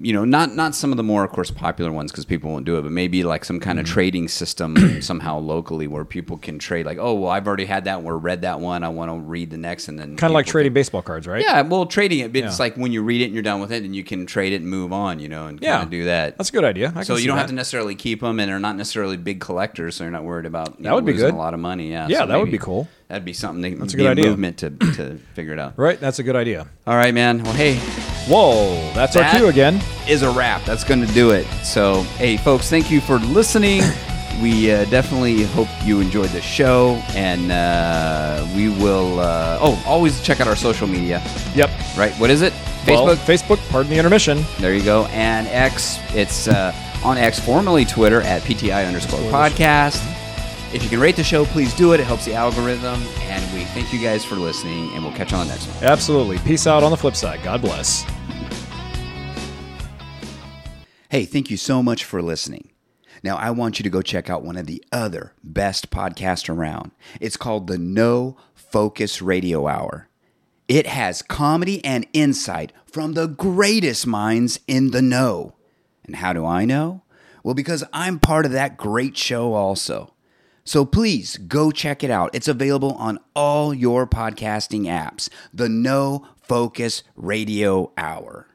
Speaker 2: you know, not not some of the more, of course, popular ones because people won't do it, but maybe like some kind of
Speaker 3: Mm-hmm.
Speaker 2: trading system somehow locally where people can trade. Like, oh, well, I've already had that or read that one. I want to read the next, and then
Speaker 3: Kind of like trading
Speaker 2: can-
Speaker 3: baseball cards, right?
Speaker 2: Yeah, well, trading it. It's
Speaker 3: Yeah.
Speaker 2: like when you read it and you're done with it, and you can trade it and move on. You know, and
Speaker 3: Yeah.
Speaker 2: do that.
Speaker 3: That's a good idea. I
Speaker 2: so you don't
Speaker 3: that.
Speaker 2: have to necessarily keep them, and they're not necessarily big collectors, so you're not worried about
Speaker 3: That
Speaker 2: know,
Speaker 3: would be
Speaker 2: losing
Speaker 3: good.
Speaker 2: a lot of money. Yeah,
Speaker 3: Yeah,
Speaker 2: so
Speaker 3: that would be cool.
Speaker 2: That'd be something. That
Speaker 3: That's a
Speaker 2: be
Speaker 3: good idea.
Speaker 2: movement to to figure it out.
Speaker 3: Right, that's a good idea.
Speaker 2: All right, man. Well, hey,
Speaker 3: Whoa, that's
Speaker 2: That-
Speaker 3: our cue again.
Speaker 2: is a wrap. That's going to do it. So, hey, folks, thank you for listening. We uh, definitely hope you enjoyed the show, and uh, we will. Uh, oh, always check out our social media.
Speaker 3: Yep.
Speaker 2: Right? What is it?
Speaker 3: Well,
Speaker 2: Facebook.
Speaker 3: Facebook. Pardon the intermission.
Speaker 2: There you go. And X. It's uh, on X, formerly Twitter at PTI underscore podcast. If you can rate the show, please do it. It helps the algorithm. And we thank you guys for listening, and we'll catch you on the next one.
Speaker 3: Absolutely. Peace out on the flip side. God bless.
Speaker 1: Hey, thank you so much for listening. Now, I want you to go check out one of the other best podcasts around. It's called the No Focus Radio Hour. It has comedy and insight from the greatest minds in the know. And how do I know? Well, because I'm part of that great show also. So please go check it out. It's available on all your podcasting apps. The No Focus Radio Hour.